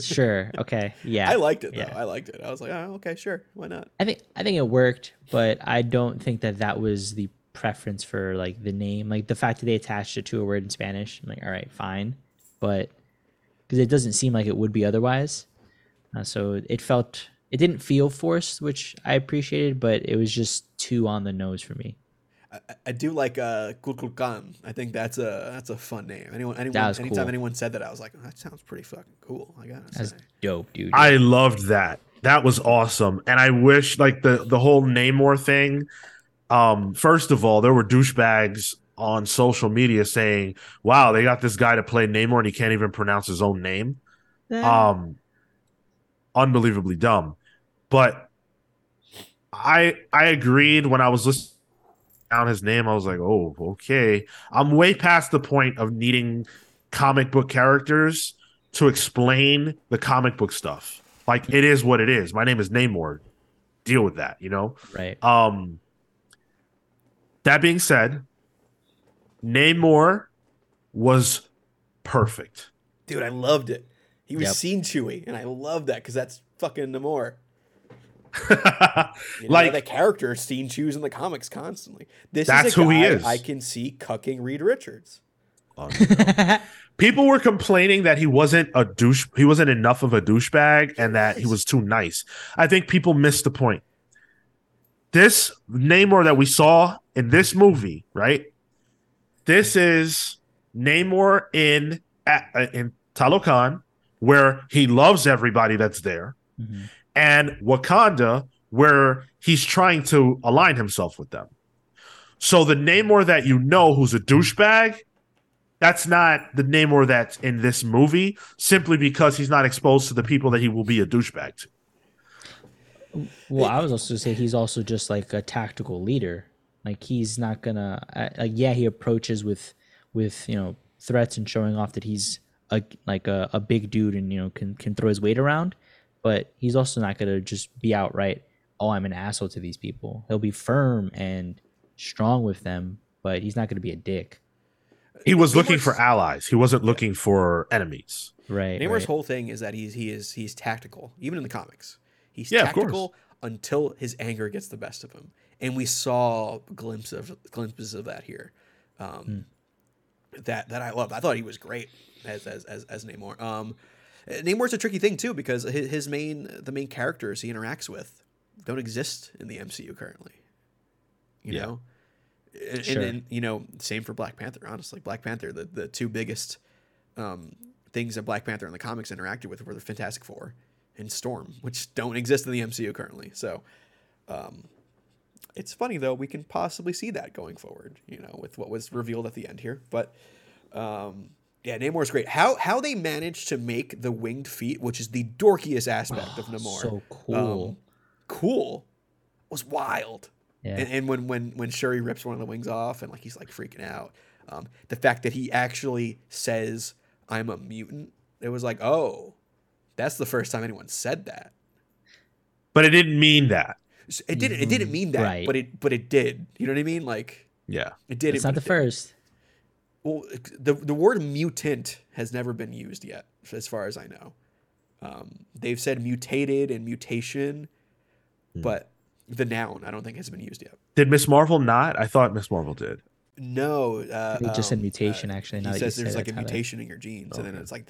Sure, okay, yeah. I liked it though. yeah. I liked it. I was like, oh, okay, sure, why not? I think I think it worked, but I don't think that that was the preference for like the name, like the fact that they attached it to a word in Spanish. I'm like, all right, fine, but because it doesn't seem like it would be otherwise. Uh, so it felt it didn't feel forced, which I appreciated, but it was just too on the nose for me. I, I- I do like uh, K'uk'ulkan. I think that's a that's a fun name. Anyone, anyone, That was anytime cool. anyone said that, I was like, oh, that sounds pretty fucking cool. I gotta That's say. dope, dude. I loved that. That was awesome. And I wish like the the whole Namor thing. Um, first of all, there were douchebags on social media saying, Wow, they got this guy to play Namor and he can't even pronounce his own name. Um unbelievably dumb. But I I agreed when I was listening down his name, I was like, oh, okay. I'm way past the point of needing comic book characters to explain the comic book stuff. Like it is what it is. My name is Namor. Deal with that, you know? right. Um that being said, Namor was perfect. Dude, I loved it. He was Yep. scene Chewy, and I love that because that's fucking Namor. You know, like the character is scene Chews in the comics constantly. This That's is a who he is. I can see cucking Reed Richards. people were complaining that he wasn't a douche he wasn't enough of a douchebag and that he was too nice i think people missed the point this namor that we saw in this movie right this is namor in uh, in talokan where he loves everybody that's there Mhm. And wakanda where he's trying to align himself with them so the namor that you know who's a douchebag that's not the Namor that's in this movie simply because he's not exposed to the people that he will be a douchebag to. Well, I was also gonna say he's also just like a tactical leader. Like he's not gonna like yeah he approaches with with you know threats and showing off that he's a like a, a big dude and you know can can throw his weight around, but he's also not gonna just be outright oh I'm an asshole to these people. He'll be firm and strong with them, but he's not gonna be a dick. He was looking for allies. He wasn't looking for enemies. Right. Namor's right. whole thing is that he's he is he's tactical, even in the comics. He's Yeah, tactical until his anger gets the best of him, and we saw glimpses of glimpses of that here. Um, That that I loved. I thought he was great as as as, as Namor. Um, Namor's a tricky thing too because his, his main the main characters he interacts with don't exist in the MCU currently. You Yeah. know, and, Sure. and, and you know same for Black Panther. Honestly, Black Panther the the two biggest um, things that Black Panther in the comics interacted with were the Fantastic Four and Storm, which don't exist in the MCU currently. So, um, it's funny though we can possibly see that going forward. You know, with what was revealed at the end here, but um, Yeah, Namor's great. How how they managed to make the winged feet, which is the dorkiest aspect of Namor, So cool. um, cool, was wild. yeah. And, and when when when Shuri rips one of the wings off and like he's like freaking out, um, the fact that he actually says I'm a mutant, it was like, oh, that's the first time anyone said that. But it didn't mean that. It didn't. It didn't mean that, Right. but it but it did. You know what I mean? Like Yeah. it did. it's it, not the it did. first. Well, the the word mutant has never been used yet, as far as I know. Um, they've said mutated and mutation, Hmm. but the noun I don't think has been used yet. Did Miss Marvel not? I thought Miss Marvel did. No, uh, They just said um, mutation, uh, actually, He now that you says there's that, like a Tyler. mutation in your genes, and then Okay. it's like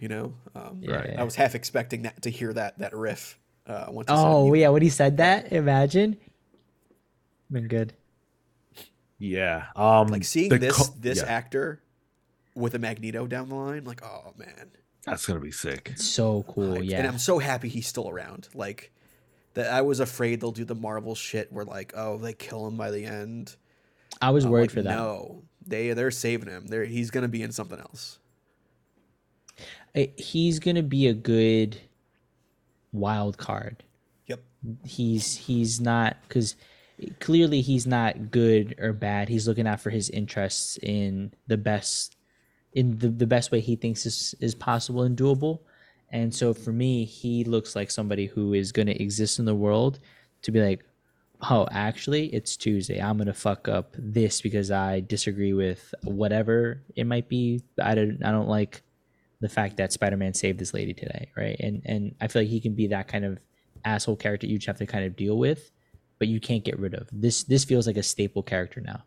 you know. Um, Yeah, Right. yeah. I was half expecting that to hear that that riff. Uh, once Oh mutant. yeah, when he said that, imagine. Been good. Yeah. Um like seeing this co- this yeah, actor with a Magneto down the line, like oh man, that's gonna be sick. So cool. hyped. Yeah. And I'm so happy he's still around. Like that I was afraid they'll do the Marvel shit where like, oh, they kill him by the end. I was I'm worried like, for that. No. They they're saving him. They're he's gonna be in something else. He's gonna be a good wild card. Yep. He's he's not because clearly he's not good or bad. He's looking out for his interests in the best in the, the best way he thinks is is possible and doable. And so for me, he looks like somebody who is going to exist in the world to be like, oh, actually, it's Tuesday. I'm going to fuck up this because I disagree with whatever it might be. I don't, I don't like the fact that Spider-Man saved this lady today, right? And and I feel like he can be that kind of asshole character you just have to kind of deal with, but you can't get rid of. This this feels like a staple character now.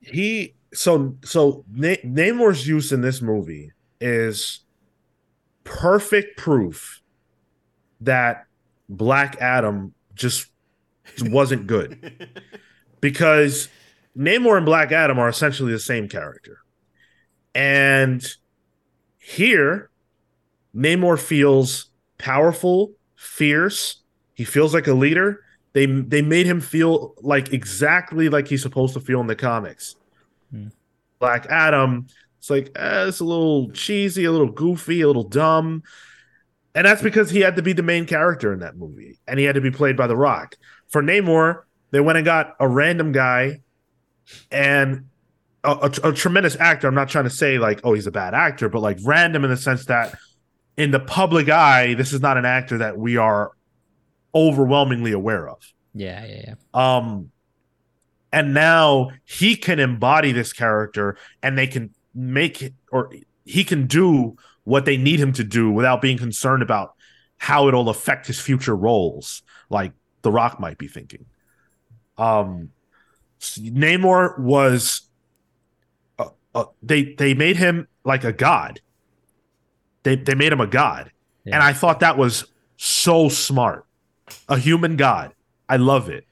He so so Na- Namor's use in this movie is perfect proof that Black Adam just wasn't good. because Namor and Black Adam are essentially the same character. And here, Namor feels powerful, fierce. He feels like a leader. They they made him feel like exactly like he's supposed to feel in the comics. Hmm. Black Adam, it's like eh, it's a little cheesy, a little goofy, a little dumb. And that's because he had to be the main character in that movie, and he had to be played by The Rock. For Namor, they went and got a random guy and a, a, a tremendous actor. I'm not trying to say like, oh, he's a bad actor, but like random in the sense that in the public eye, this is not an actor that we are overwhelmingly aware of. Yeah, yeah, yeah. Um, and now he can embody this character, and they can make it, or he can do what they need him to do without being concerned about how it'll affect his future roles, like The Rock might be thinking. Um, Namor was, uh, uh, they they made him like a god. They they made him a god, and I thought that was so smart. A human god. I love it.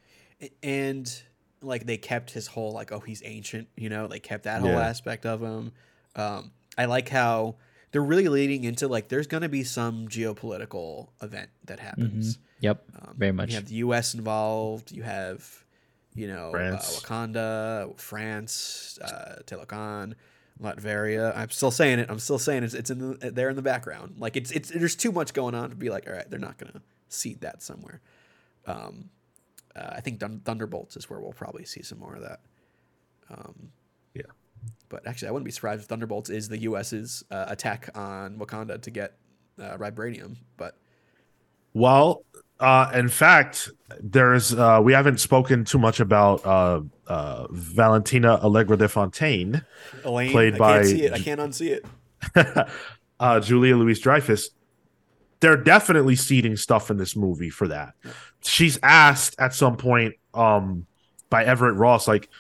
and like they kept his whole like oh he's ancient you know they kept that whole Yeah. aspect of him um i like how they're really leading into like there's gonna be some geopolitical event that happens Yep. um, Very much. you have the us involved you have you know France. Uh, wakanda france uh Talokan, latveria i'm still saying it i'm still saying it's, it's in the there in the background like it's it's there's too much going on to be like all right they're not gonna seed that somewhere um uh, I think Thun- Thunderbolts is where we'll probably see some more of that. Um, Yeah. But actually, I wouldn't be surprised if Thunderbolts is the U.S.'s uh, attack on Wakanda to get uh, vibranium. But Well, uh, in fact, there's uh, we haven't spoken too much about uh, uh, Valentina Allegra de Fontaine, Elaine, Played I by- can't see it. I can't unsee it. uh, Julia Louise Dreyfus. They're definitely seeding stuff in this movie for that. She's asked at some point um, by Everett Ross, like,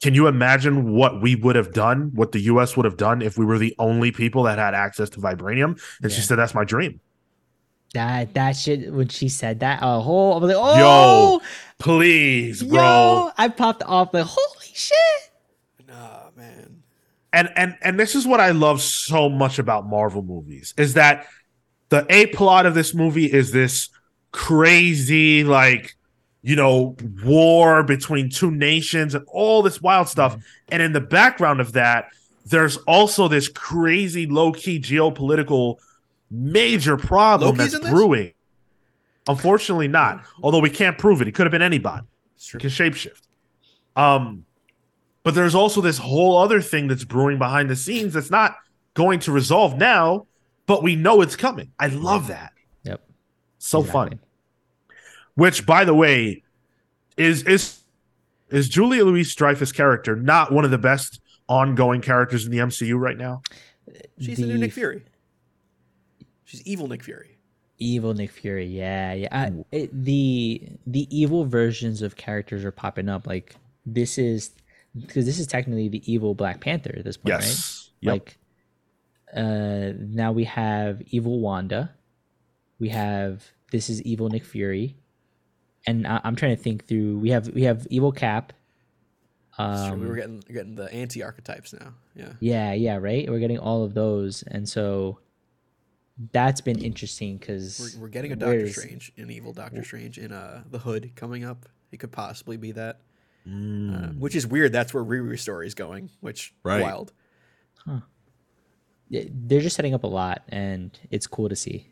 can you imagine what we would have done, what the U.S. would have done if we were the only people that had access to vibranium? And she said, "That's my dream." That that shit when she said that, a whole I was like, oh, Please, bro. yo, I popped off like, holy shit. Nah, man. and and and this is what I love so much about Marvel movies is that the a plot of this movie is this crazy like you know, war between two nations and all this wild stuff. And in the background of that, there's also this crazy low key geopolitical major problem Loki's that's this? brewing. Unfortunately, not. Although we can't prove it. It could have been anybody. True. Can shapeshift. Um, but there's also this whole other thing that's brewing behind the scenes that's not going to resolve now, but we know it's coming. I love that. Yep. So Exactly. fun. Which, by the way, is is is Julia Louise Dreyfus character not one of the best ongoing characters in the MCU right now? She's the, new Nick Fury. She's evil Nick Fury. Evil Nick Fury, yeah, yeah. I, it, the the evil versions of characters are popping up. Like this is because this is technically the evil Black Panther at this point, right? Yes. Yep. Like, uh, now we have evil Wanda. We have this is evil Nick Fury, and I, I'm trying to think through. We have we have evil Cap. It's. Um, we were getting getting the anti archetypes now. Yeah. yeah, yeah, right. We're getting all of those, and so that's been interesting because We're, we're getting a Doctor Strange, an evil Doctor Strange in uh the Hood coming up. It could possibly be that, uh, which is weird. That's where Riri story is going. Which Right. wild. They're just setting up a lot, and it's cool to see.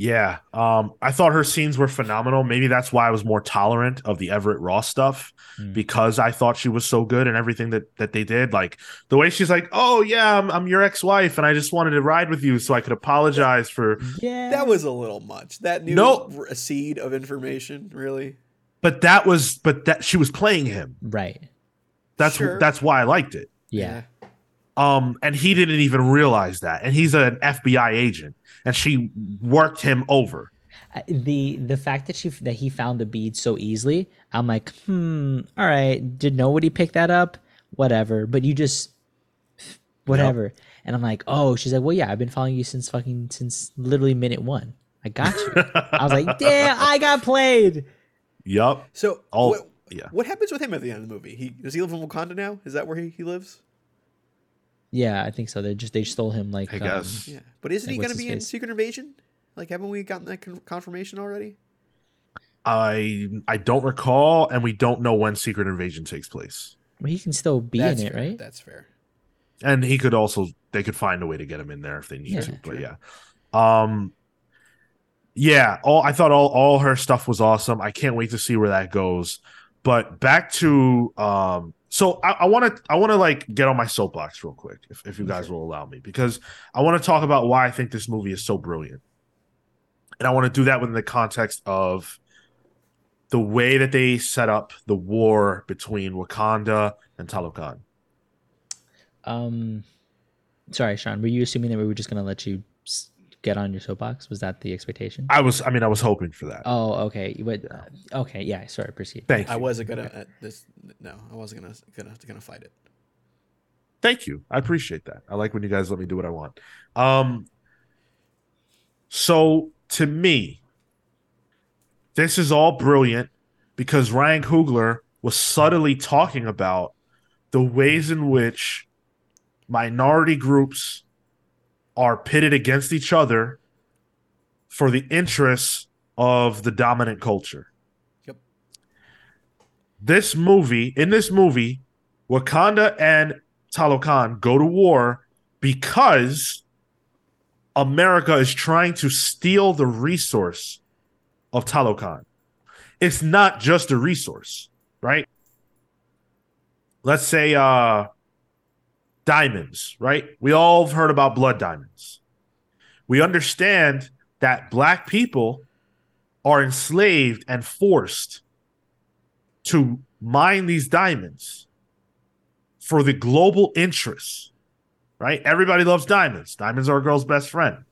Yeah. Um, I thought her scenes were phenomenal. Maybe that's why I was more tolerant of the Everett Ross stuff Mm. because I thought she was so good and everything that that they did. Like the way she's like, "Oh yeah, I'm, I'm your ex-wife, and I just wanted to ride with you so I could apologize for." Yeah, That was a little much. That new No. r- seed of information, really. But that was, but that she was playing him. right. That's Sure. that's why I liked it. Yeah. Um, and he didn't even realize that, and he's an FBI agent, and she worked him over. The the fact that she that he found the bead so easily, I'm like, hmm, all right. Did nobody pick that up? Whatever. But you just whatever. And I'm like, oh, she's like, well, yeah, I've been following you since fucking since literally minute one. I got you. I was like, damn, I got played. Yup. So, Oh, what, yeah. what happens with him at the end of the movie? He does he live in Wakanda now? Is that where he, he lives? Yeah, I think so. They just they stole him like I um, guess. Yeah, but isn't Like, he going to be in face? Secret Invasion? Like, haven't we gotten that con- confirmation already? I I don't recall, and we don't know when Secret Invasion takes place. well, he can still be That's in it, fair. right? That's fair. and he could also they could find a way to get him in there if they need Yeah, to but true. yeah um yeah all i thought all all her stuff was awesome i can't wait to see where that goes but back to um so i want to i want to like get on my soapbox real quick if, if you guys will allow me because i want to talk about why i think this movie is so brilliant and i want to do that within the context of the way that they set up the war between wakanda and talokan Um, sorry, Sean. Were you assuming that we were just gonna let you s- get on your soapbox? Was that the expectation? i was i mean i was hoping for that oh, okay. But uh, okay, yeah. Sorry, proceed. thank you I wasn't gonna uh, this. No, I wasn't gonna gonna gonna fight it. Thank you. I appreciate that. I like when you guys let me do what I want. Um so to me, this is all brilliant because Ryan Coogler was subtly talking about the ways in which minority groups are pitted against each other for the interests of the dominant culture. Yep. This movie, in this movie, Wakanda and Talokan go to war because America is trying to steal the resource of Talokan. It's not just a resource, right? Let's say uh diamonds, right? We all have heard about blood diamonds. We understand that black people are enslaved and forced to mine these diamonds for the global interests, right? Everybody loves diamonds. Diamonds are a girl's best friend.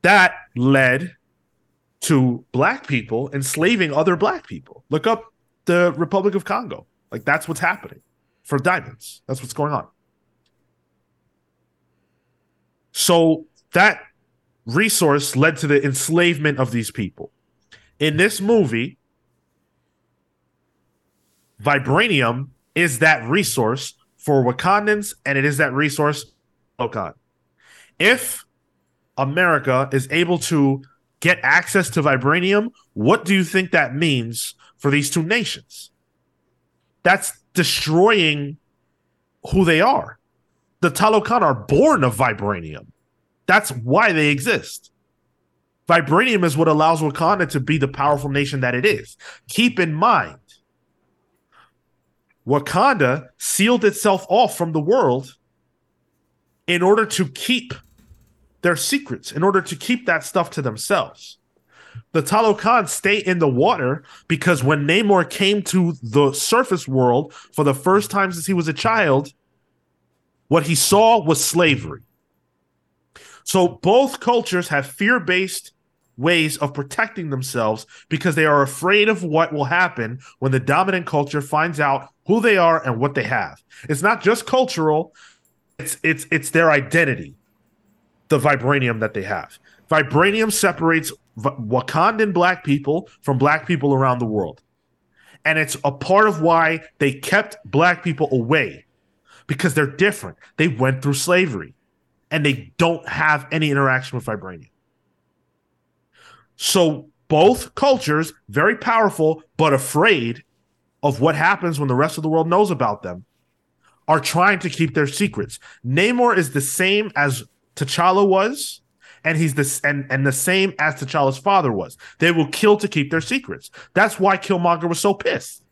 That led to black people enslaving other black people. Look up the Republic of Congo. Like that's what's happening for diamonds. That's what's going on. So that resource led to the enslavement of these people. In this movie, vibranium is that resource for Wakandans, and it is that resource for Wakan. If America is able to get access to vibranium, what do you think that means for these two nations? That's destroying who they are. The Talokan are born of vibranium. That's why they exist. Vibranium is what allows Wakanda to be the powerful nation that it is. Keep in mind, Wakanda sealed itself off from the world in order to keep their secrets, in order to keep that stuff to themselves. The Talokan stay in the water because when Namor came to the surface world for the first time since he was a child, what he saw was slavery. So both cultures have fear based ways of protecting themselves because they are afraid of what will happen when the dominant culture finds out who they are and what they have. It's not just cultural, it's it's it's their identity. The vibranium that they have. Vibranium separates Wakandan black people from black people around the world. And it's a part of why they kept black people away because they're different. They went through slavery and they don't have any interaction with vibranium. So both cultures, very powerful, but afraid of what happens when the rest of the world knows about them, are trying to keep their secrets. Namor is the same as T'Challa was, and he's this and, and the same as T'Challa's father was. They will kill to keep their secrets. That's why Killmonger was so pissed.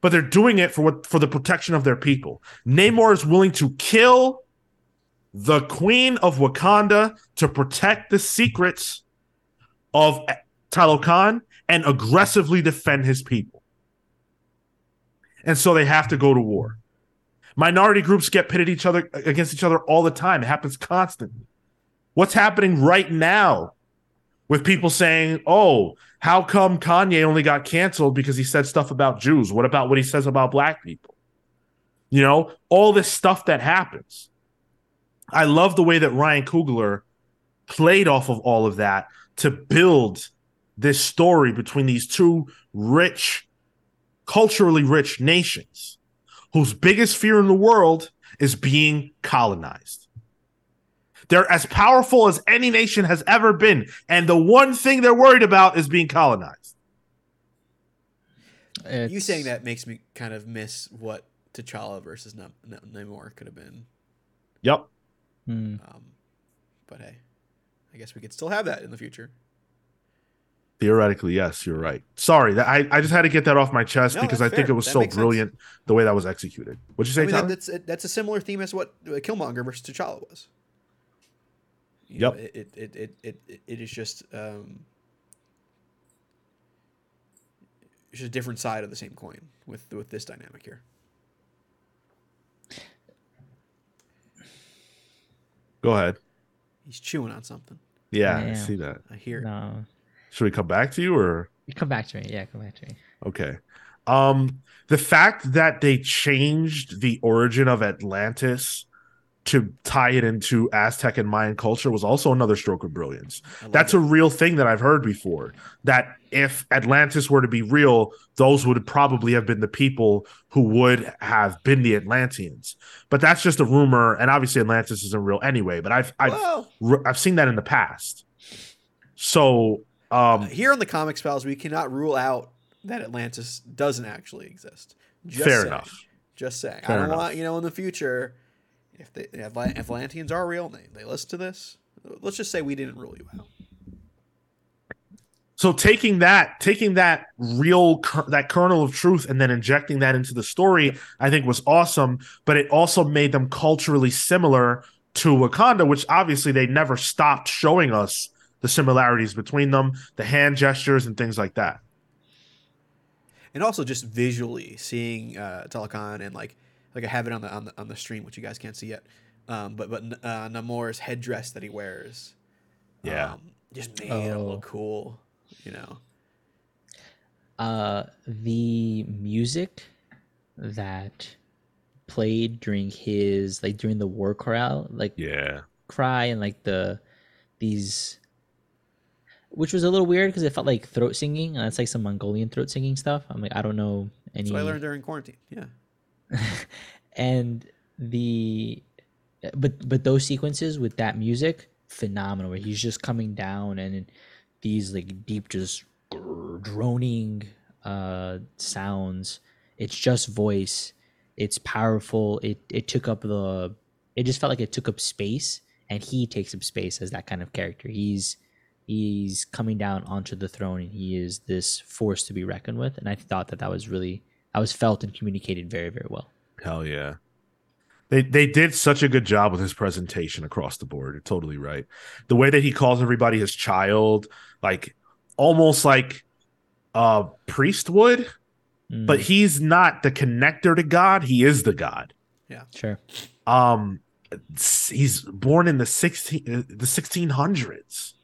But they're doing it for what for the protection of their people. Namor is willing to kill the queen of Wakanda to protect the secrets of Talokan and aggressively defend his people. And so they have to go to war. Minority groups get pitted each other against each other all the time. It happens constantly. What's happening right now with people saying, "Oh, how come Kanye only got canceled because he said stuff about Jews? What about what he says about black people?" You know, all this stuff that happens. I love the way that Ryan Coogler played off of all of that to build this story between these two rich, culturally rich nations whose biggest fear in the world is being colonized. They're as powerful as any nation has ever been. And the one thing they're worried about is being colonized. It's... You saying that makes me kind of miss what T'Challa versus Namor could have been. Yep. Hmm. Um, but hey, I guess we could still have that in the future. Theoretically, yes, you're right. Sorry, that I, I just had to get that off my chest No, because that's I think it was That so makes sense. brilliant the way that was executed. What'd you say, I mean, that, that's that's a similar theme as what uh, Killmonger versus T'Challa was. You Yep. know, it, it, it, it, it, it is just um, it's just a different side of the same coin with with this dynamic here. Go ahead. He's chewing on something. Yeah, I Yeah. see that. I hear. it. No, Should we come back to you or you come back to me. Yeah, come back to me. okay? Um, the fact that they changed the origin of Atlantis to tie it into Aztec and Mayan culture was also another stroke of brilliance. That's it. a real thing that I've heard before. That if Atlantis were to be real, those would probably have been the people who would have been the Atlanteans. But that's just a rumor, and obviously Atlantis isn't real anyway. But I've I've I've seen that in the past. So um, here on the Comics Pals, we cannot rule out that Atlantis doesn't actually exist. Just Fair saying. enough. Just saying. I don't enough. want you know in the future if the Atlanteans are real, and they they listen to this. Let's just say we didn't rule you out. so taking that taking that real that kernel of truth and then injecting that into the story i think was awesome but it also made them culturally similar to wakanda which obviously they never stopped showing us the similarities between them the hand gestures and things like that and also just visually seeing uh, Talokan and like like I have it on the on the on the stream, which you guys can't see yet. Um, but but uh, Namor's headdress that he wears, Yeah. um, just made it Oh. look cool. You know, Uh, the music that played during his like during the war cry, like yeah cry and like the these, which was a little weird because it felt like throat singing. And that's like some Mongolian throat singing stuff. I'm like, I don't know any. that's what I learned during quarantine. Yeah, and the but but those sequences with that music phenomenal. Where he's just coming down and these like deep, just droning uh, sounds. It's just voice. It's powerful. It it took up the. It just felt like it took up space, and he takes up space as that kind of character. He's he's coming down onto the throne, and he is this force to be reckoned with. And I thought that that was really that was felt and communicated very very well. Hell yeah. They they did such a good job with his presentation across the board. You're totally right. The way that he calls everybody his child, like almost like a priest would, Mm, but he's not the connector to God. He is the God. Yeah. Sure, Um, he's born in the sixteen uh, the sixteen hundreds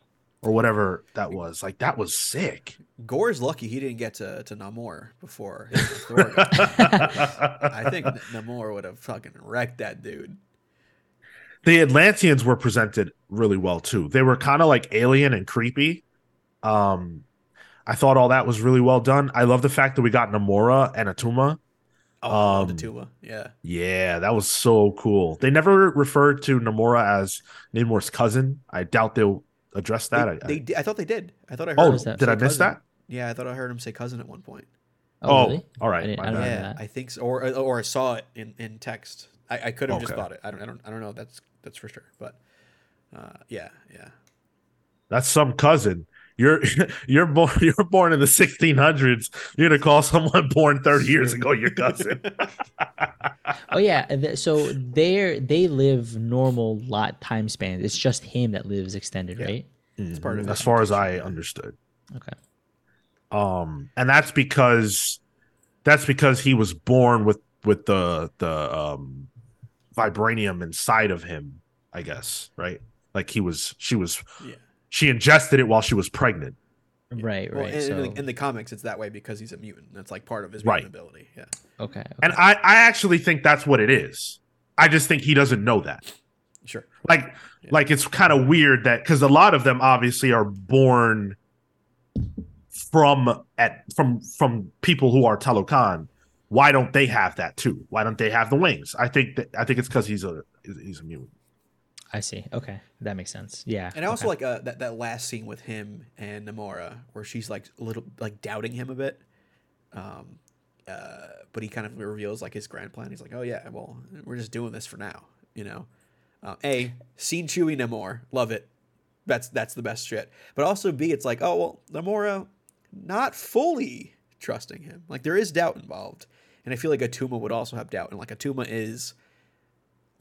or whatever that was. Like that was sick. Gorr's lucky he didn't get to, to Namor before Thor I think Namor would have fucking wrecked that dude. the Atlanteans were presented really well too. They were kind of like alien and creepy. Um, I thought all that was really well done. I love the fact that we got Namora and Atuma. Oh, I love Um, the Tuma. Yeah. Yeah, that was so cool. They never referred to Namora as Namor's cousin. I doubt they'll address that. They, I, they I, di- I thought they did. I thought I heard oh, him Was that- did I miss cousin. that? Yeah, I thought I heard him say cousin at one point. Oh, really? all right, I I don't bad. know yeah. I think so. Or or I saw it in, in text. I, I could have just thought it. I don't I don't I don't know. That's that's for sure. But uh, yeah, yeah. That's some cousin. You're you're born you're born in the 1600s. You're gonna call someone born 30 years ago your cousin. Oh yeah, so they they live normal lot time spans. It's just him that lives extended, Yeah. right? It's part of as far as I understood. Okay. Um, and that's because that's because he was born with with the the um vibranium inside of him. I guess right. Like he was, she was, Yeah. She ingested it while she was pregnant. Right, Well, right. in, so in, the, in the comics, it's that way because he's a mutant. That's like part of his Right. ability. Yeah. okay, okay. And I, I actually think that's what it is. I just think he doesn't know that. Sure. Like, Yeah. like it's kind of weird that because a lot of them obviously are born from at from from people who are Talokan. Why don't they have that too? Why don't they have the wings? I think that I think it's because he's a he's a mutant. I see. Okay, that makes sense. Yeah. And I also okay. like uh, that that last scene with him and Namora, where she's like a little like doubting him a bit. Um, uh, but he kind of reveals like his grand plan. He's like, "Oh yeah, well, we're just doing this for now." You know, uh, a scene Chewie Namor, love it. That's that's the best shit. But also b, it's like, oh well, Namora, not fully trusting him. Like there is doubt involved, and I feel like Atuma would also have doubt, and like Atuma is.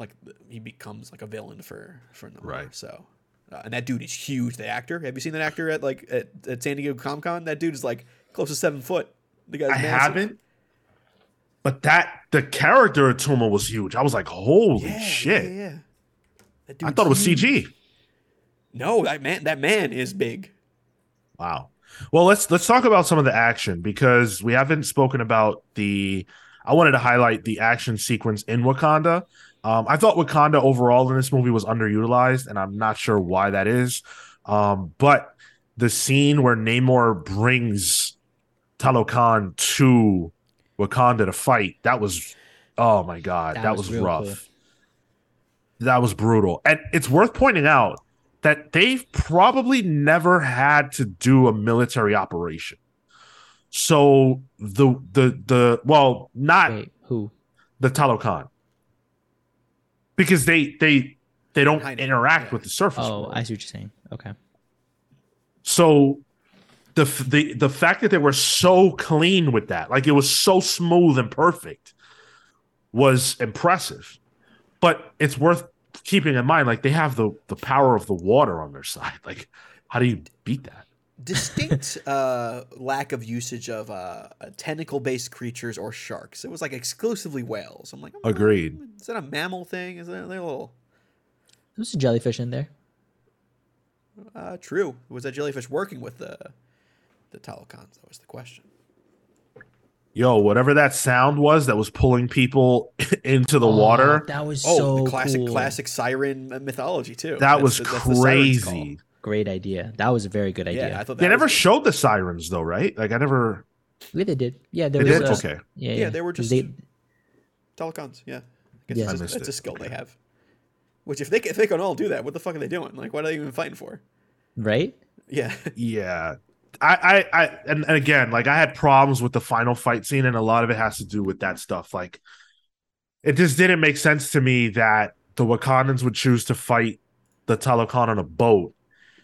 Like he becomes like a villain for for Namor. Right. So, uh, and that dude is huge. The actor. Have you seen that actor at like at, at San Diego Comic Con? That dude is like close to seven foot. The guy's I massive. haven't, but that the character of Tuma was huge. I was like, holy Yeah, shit! Yeah, yeah. I thought it was huge. CG. No, that man. That man is big. Wow. Well, let's let's talk about some of the action because we haven't spoken about the. I wanted to highlight the action sequence in Wakanda. Um, I thought Wakanda overall in this movie was underutilized, and I'm not sure why that is. Um, but the scene where Namor brings Talokan to Wakanda to fight, that was, oh my god, that, That was, was rough. cool. That was brutal, and it's worth pointing out that they've probably never had to do a military operation. So the the the well, not Wait, who? the Talokan, because they they they don't Kinda, interact yeah. with the surface. Oh, world. I see what you're saying. Okay. So the the the fact that they were so clean with that, like it was so smooth and perfect, was impressive. But it's worth keeping in mind, like they have the the power of the water on their side. Like, how do you beat that? Distinct uh, lack of usage of uh, tentacle-based creatures or sharks. It was like exclusively whales. I'm like, oh, Agreed. Is that a mammal thing? Is that a little? There's a jellyfish in there. Uh, true. Was that jellyfish working with the the Talokans? That was the question. Yo, whatever that sound was that was pulling people into the Oh, water, That was Oh, so the classic cool. classic siren mythology too. that That's was the- that's the crazy. Great idea. That was a very good idea. Yeah, I thought They never was- showed the sirens though, right? Like I never. yeah, they did. Yeah, there They was. did. a- Okay. Yeah, Yeah, yeah. they were 'Cause just- Talokans. Yeah, I guess Yeah. it's, I just, missed it's a skill Okay. they have. Which if they if they can all do that, what the fuck are they doing? Like, what are they even fighting for? Right? Yeah, Yeah. I, I, I and, and again, like I had problems with the final fight scene, and a lot of it has to do with that stuff. Like, it just didn't make sense to me that the Wakandans would choose to fight the Talokan on a boat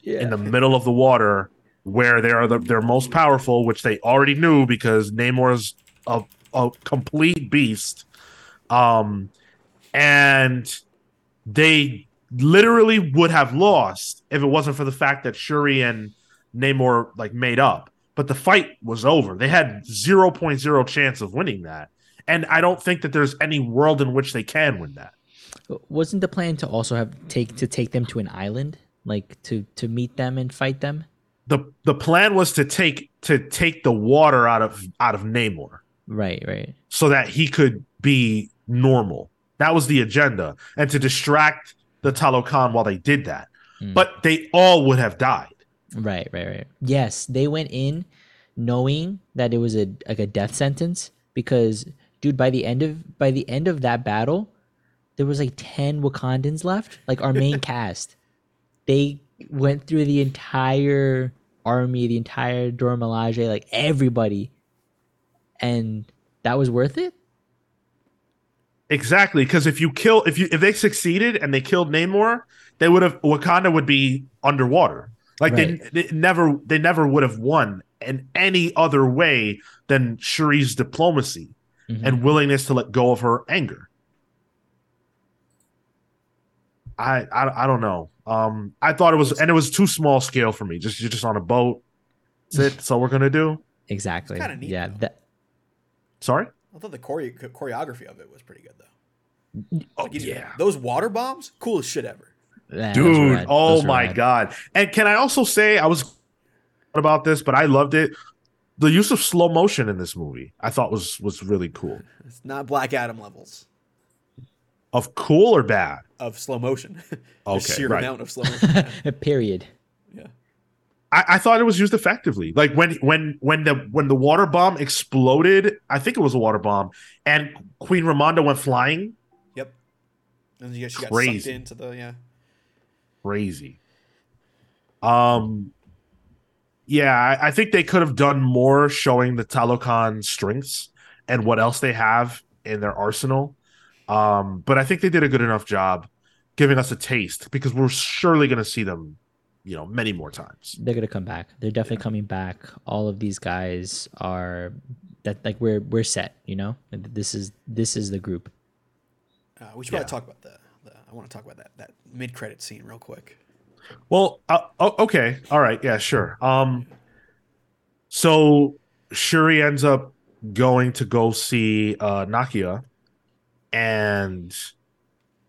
Yeah. in the middle of the water where they are the, they're most powerful, which they already knew because Namor is a, a complete beast. Um, and they literally would have lost if it wasn't for the fact that Shuri and Namor like made up. But the fight was over. They had 0.0 chance of winning that. And I don't think that there's any world in which they can win that. Wasn't the plan to also have take to take them to an island, like to to meet them and fight them? The the plan was to take to take the water out of out of Namor. Right, right. so that he could be normal. That was the agenda, and to distract the Talokan while they did that. Mm. But they all would have died. Right, right, right. Yes, they went in knowing that it was a like a death sentence because dude, by the end of by the end of that battle, there was like 10 Wakandans left, like our main cast. They went through the entire army, the entire Dora Milaje, like everybody. And that was worth it? Exactly, because if you kill, if you if they succeeded and they killed Namor, they would have Wakanda would be underwater. Like Right. they, they never they never would have won in any other way than Shuri's diplomacy Mhm. and willingness to let go of her anger. I, I I don't know. Um, I thought it was, and it was too small scale for me. Just you're just on a boat. That's it. That's all we're gonna do. exactly. kinda neat, yeah, that Sorry. I thought the chore- choreography of it was pretty good though. Oh Like, you- yeah, those water bombs, coolest shit ever. yeah, dude. Oh my rad. god. And can I also say I was about this, but I loved it. The use of slow motion in this movie, I thought was was really cool. It's not Black Adam levels Of cool or bad? of slow motion. the Okay, sheer right. amount of slow motion. Period. yeah. I, I thought it was used effectively. Like when when when the when the water bomb exploded, I think it was a water bomb, and Queen Ramonda went flying. Yep. And you, she got sucked into the yeah. Crazy. Um. Yeah, I, I think they could have done more showing the Talokan strengths and what else they have in their arsenal. Um, but I think they did a good enough job giving us a taste because we're surely going to see them, you know, many more times. They're gonna come back. They're definitely coming back. All of these guys are that like we're we're set. You know, this is this is the group. Uh, we should Yeah. probably talk about the, the I want to talk about that that mid credit scene real quick. Well, uh, oh, okay, all right, yeah, sure. Um, so Shuri ends up going to go see uh, Nakia, and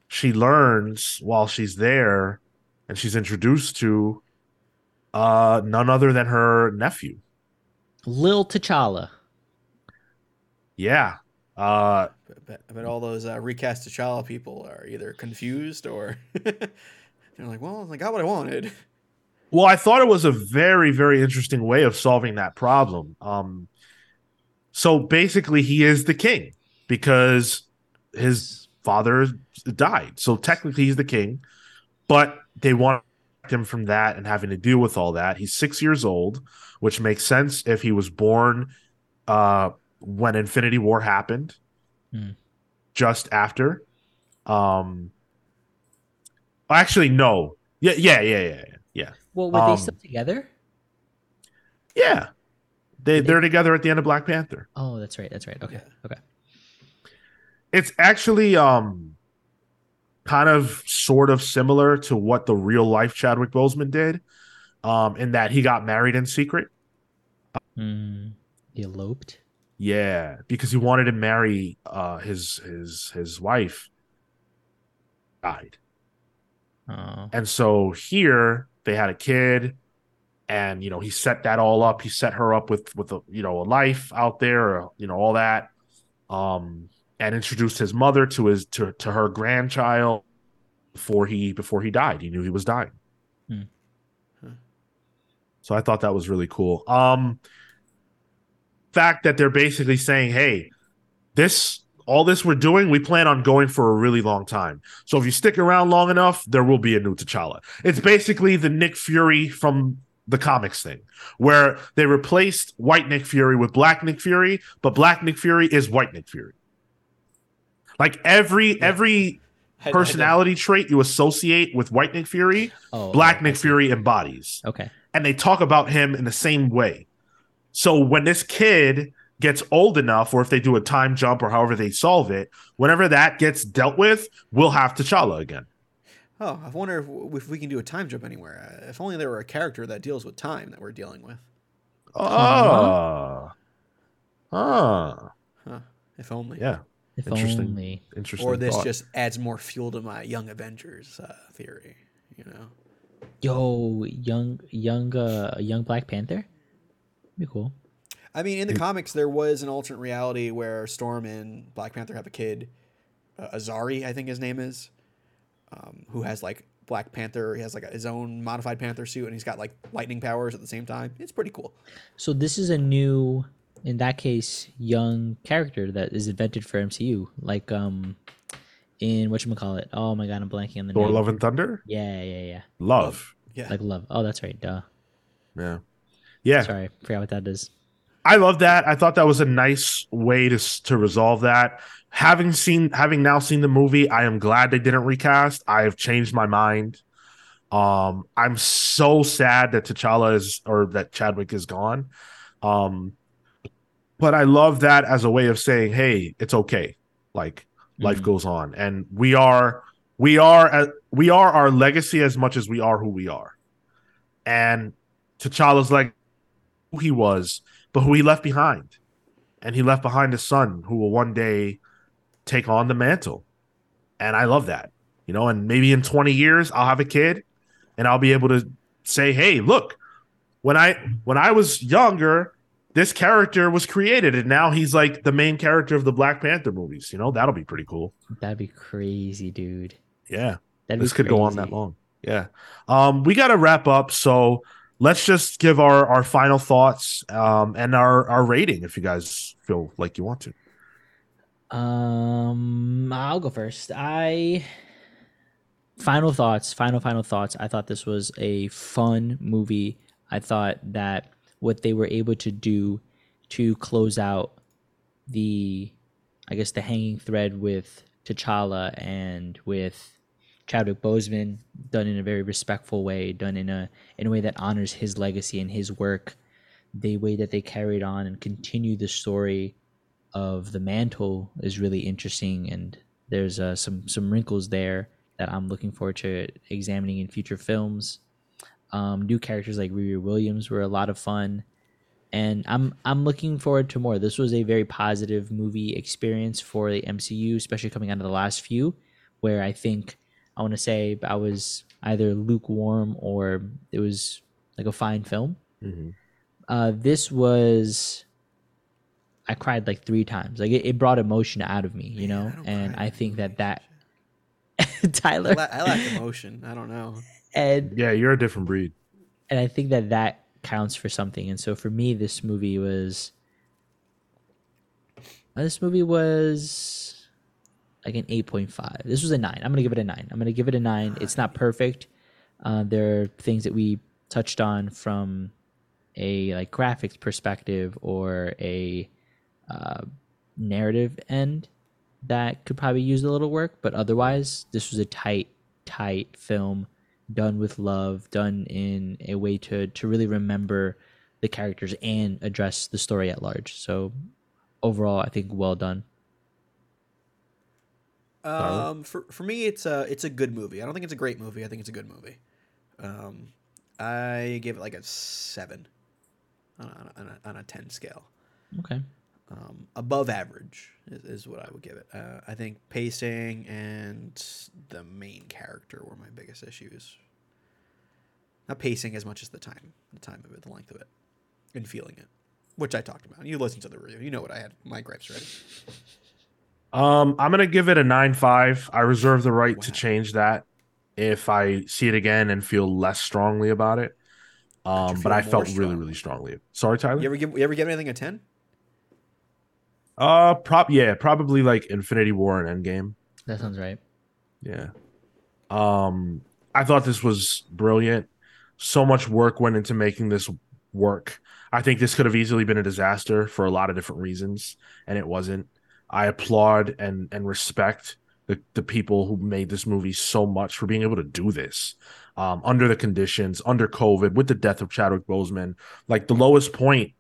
she learns while she's there, and she's introduced to uh, none other than her nephew. Lil T'Challa. Yeah, uh, I bet, I bet all those uh, recast T'Challa people are either confused or they're like, well, I got what I wanted. Well, I thought it was a very, very interesting way of solving that problem. Um, so basically, he is the king because his father died. So technically, he's the king, but they want him from that and having to deal with all that. He's six years old, which makes sense if he was born uh, when Infinity War happened, Hmm. just after. Um, actually, no. Yeah, yeah, yeah, yeah, yeah. yeah. Well, were Um, they still together? Yeah. They Did they- they're together at the end of Black Panther. Oh, that's right. That's right. Okay. Yeah. Okay. It's actually um kind of sort of similar to what the real life Chadwick Boseman did. Um, in that he got married in secret. He eloped. Yeah, because he wanted to marry uh his his his wife died. Oh. And so here they had a kid and you know he set that all up. He set her up with with a you know a life out there, you know all that. Um and introduced his mother to his to to her grandchild before he before he died. He knew he was dying. Hmm. So I thought that was really cool. Um fact that they're basically saying, "Hey, this all this we're doing, we plan on going for a really long time. So if you stick around long enough, there will be a new T'Challa. It's basically the Nick Fury from the comics thing, where they replaced white Nick Fury with black Nick Fury, but black Nick Fury is white Nick Fury. Like every every I- I personality trait you associate with white Nick Fury, Oh, black okay, Nick. Fury embodies Okay. and they talk about him in the same way. So when this kid gets old enough, or if they do a time jump or however they solve it, whenever that gets dealt with, we'll have T'Challa again. Oh, I wonder if, if we can do a time jump anywhere. Uh, If only there were a character that deals with time that we're dealing with. Ah, ah, Huh. If only. yeah, If Interesting. only. interesting. Or this thought. just adds more fuel to my Young Avengers uh, theory. You know. Yo, young, young, uh, young Black Panther. Be cool. I mean, in the comics, there was an alternate reality where Storm and Black Panther have a kid, uh, Azari, I think his name is, um, who has like Black Panther. He has like his own modified Panther suit, and he's got like lightning powers at the same time. It's pretty cool. So this is a new, in that case, young character that is invented for MCU, like um, in what you call it? Oh my god, I'm blanking on the Thor: name. Love and Thunder. Yeah, yeah, yeah. Love. Yeah. Like love. Oh, that's right. Duh. Yeah, yeah. Sorry, I forgot what that is. I love that. I thought that was a nice way to to resolve that. Having seen, having now seen the movie, I am glad they didn't recast. I have changed my mind. Um, I'm so sad that T'Challa is or that Chadwick is gone. Um, but I love that as a way of saying, "Hey, it's okay. Like life Mhm. goes on, and we are, we are, we are our legacy as much as we are who we are." And T'Challa's like who he was, but who he left behind. And he left behind a son who will one day take on the mantle. And I love that. You know, and maybe in 20 years I'll have a kid and I'll be able to say, "Hey, look, when I when I was younger, this character was created and now he's like the main character of the Black Panther movies." You know, that'll be pretty cool. That'd be crazy, dude. Yeah. That'd this could go on that long. Yeah. Um, we got to wrap up. So let's just give our, our final thoughts um, and our, our rating if you guys feel like you want to. Um, I'll go first. I final thoughts, final final thoughts. I thought this was a fun movie. I thought that what they were able to do to close out the I guess the hanging thread with T'Challa and with Chadwick Boseman done in a very respectful way, done in a in a way that honors his legacy and his work. The way that they carried on and continue the story of the mantle is really interesting, and there's uh, some some wrinkles there that I'm looking forward to examining in future films. Um, new characters like Riri Williams were a lot of fun, and I'm I'm looking forward to more. This was a very positive movie experience for the MCU, especially coming out of the last few, where I think I want to say I was either lukewarm or it was like a fine film. Uh, this was I cried like three times. Like it, it brought emotion out of me, you Man, know. I and I think that that Tyler I, la- I lack emotion. I don't know. And Yeah, you're a different breed. and I think that that counts for something. And so for me, this movie was uh, this movie was like an eight point five. This was a nine. I'm gonna give it a nine. I'm gonna give it a nine. It's not perfect. Uh, there are things that we touched on from a like graphics perspective or a uh, narrative end that could probably use a little work, but otherwise, this was a tight, tight film done with love, done in a way to to really remember the characters and address the story at large. So overall, I think well done. Um, for for me, it's a it's a good movie. I don't think it's a great movie. I think it's a good movie. Um, I give it like a seven on a, on a, on a ten scale. Okay. Um, above average is, is what I would give it. Uh, I think pacing and the main character were my biggest issues. Not pacing as much as the time, the time of it, the length of it, and feeling it, which I talked about. You listened to the review, you know what I had my gripes ready. Um, I'm gonna give it a nine five. I reserve the right to change that if I see it again and feel less strongly about it. Um, but I felt really, really strongly. Sorry, Tyler. You ever give you ever give anything a ten? Uh, prop yeah, probably like Infinity War and Endgame. That sounds right. Yeah. Um, I thought this was brilliant. So much work went into making this work. I think this could have easily been a disaster for a lot of different reasons, and it wasn't. I applaud and and respect the, the people who made this movie so much for being able to do this um, under the conditions, under COVID, with the death of Chadwick Boseman, like the lowest point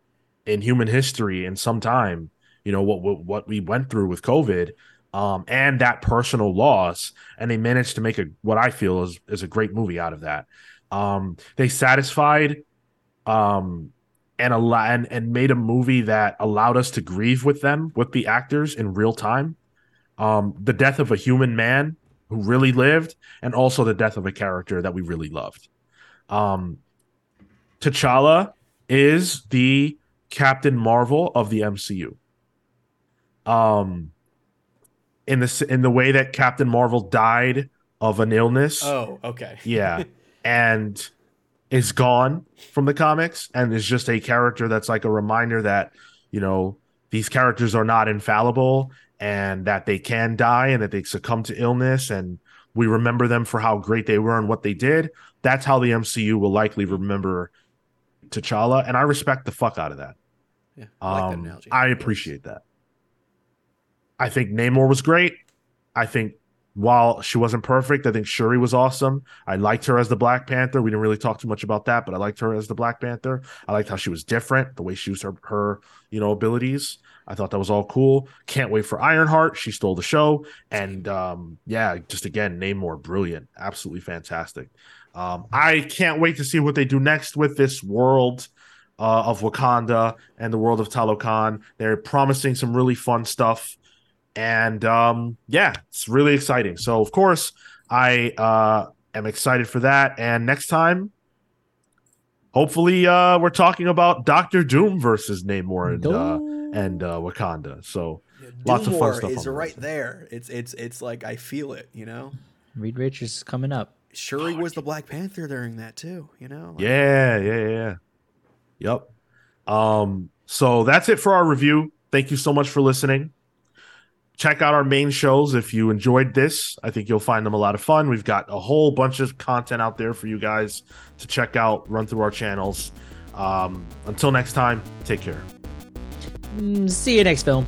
in human history in some time. You know what what, what we went through with COVID, um, and that personal loss, and they managed to make a what I feel is is a great movie out of that. Um, they satisfied um, and a and, and made a movie that allowed us to grieve with them with the actors in real time. Um the death of a human man who really lived and also the death of a character that we really loved. Um T'Challa is the Captain Marvel of the MCU um in the in the way that Captain Marvel died of an illness Oh, okay. yeah and is gone from the comics and is just a character that's like a reminder that you know these characters are not infallible and that they can die and that they succumb to illness and we remember them for how great they were and what they did that's how the MCU will likely remember T'Challa and I respect the fuck out of that Yeah, I like um, analogy. I appreciate that. I think Namor was great. I think while she wasn't perfect, I think Shuri was awesome. I liked her as the Black Panther. We didn't really talk too much about that, but I liked her as the Black Panther. I liked how she was different, the way she used her, her you know, abilities. I thought that was all cool. Can't wait for Ironheart. She stole the show. And um, yeah, just again, Namor, brilliant. Absolutely fantastic. Um, I can't wait to see what they do next with this world uh, of Wakanda and the world of Talokan. They're promising some really fun stuff. And um, yeah, it's really exciting. So, of course, I uh, am excited for that. And next time, hopefully, uh, we're talking about Doctor Doom versus Namor and, uh, and uh, Wakanda. So, lots of fun stuff is on right list. there. It's it's it's like I feel it. You know, Reed Richards is coming up. Shuri was the Black Panther during that too. You know. Like, Yeah, yeah, yeah. Yep. Um, so that's it for our review. Thank you so much for listening. Check out our main shows if you enjoyed this. I think you'll find them a lot of fun. We've got a whole bunch of content out there for you guys to check out, run through our channels. Um, until next time, take care. Mm, see you next film.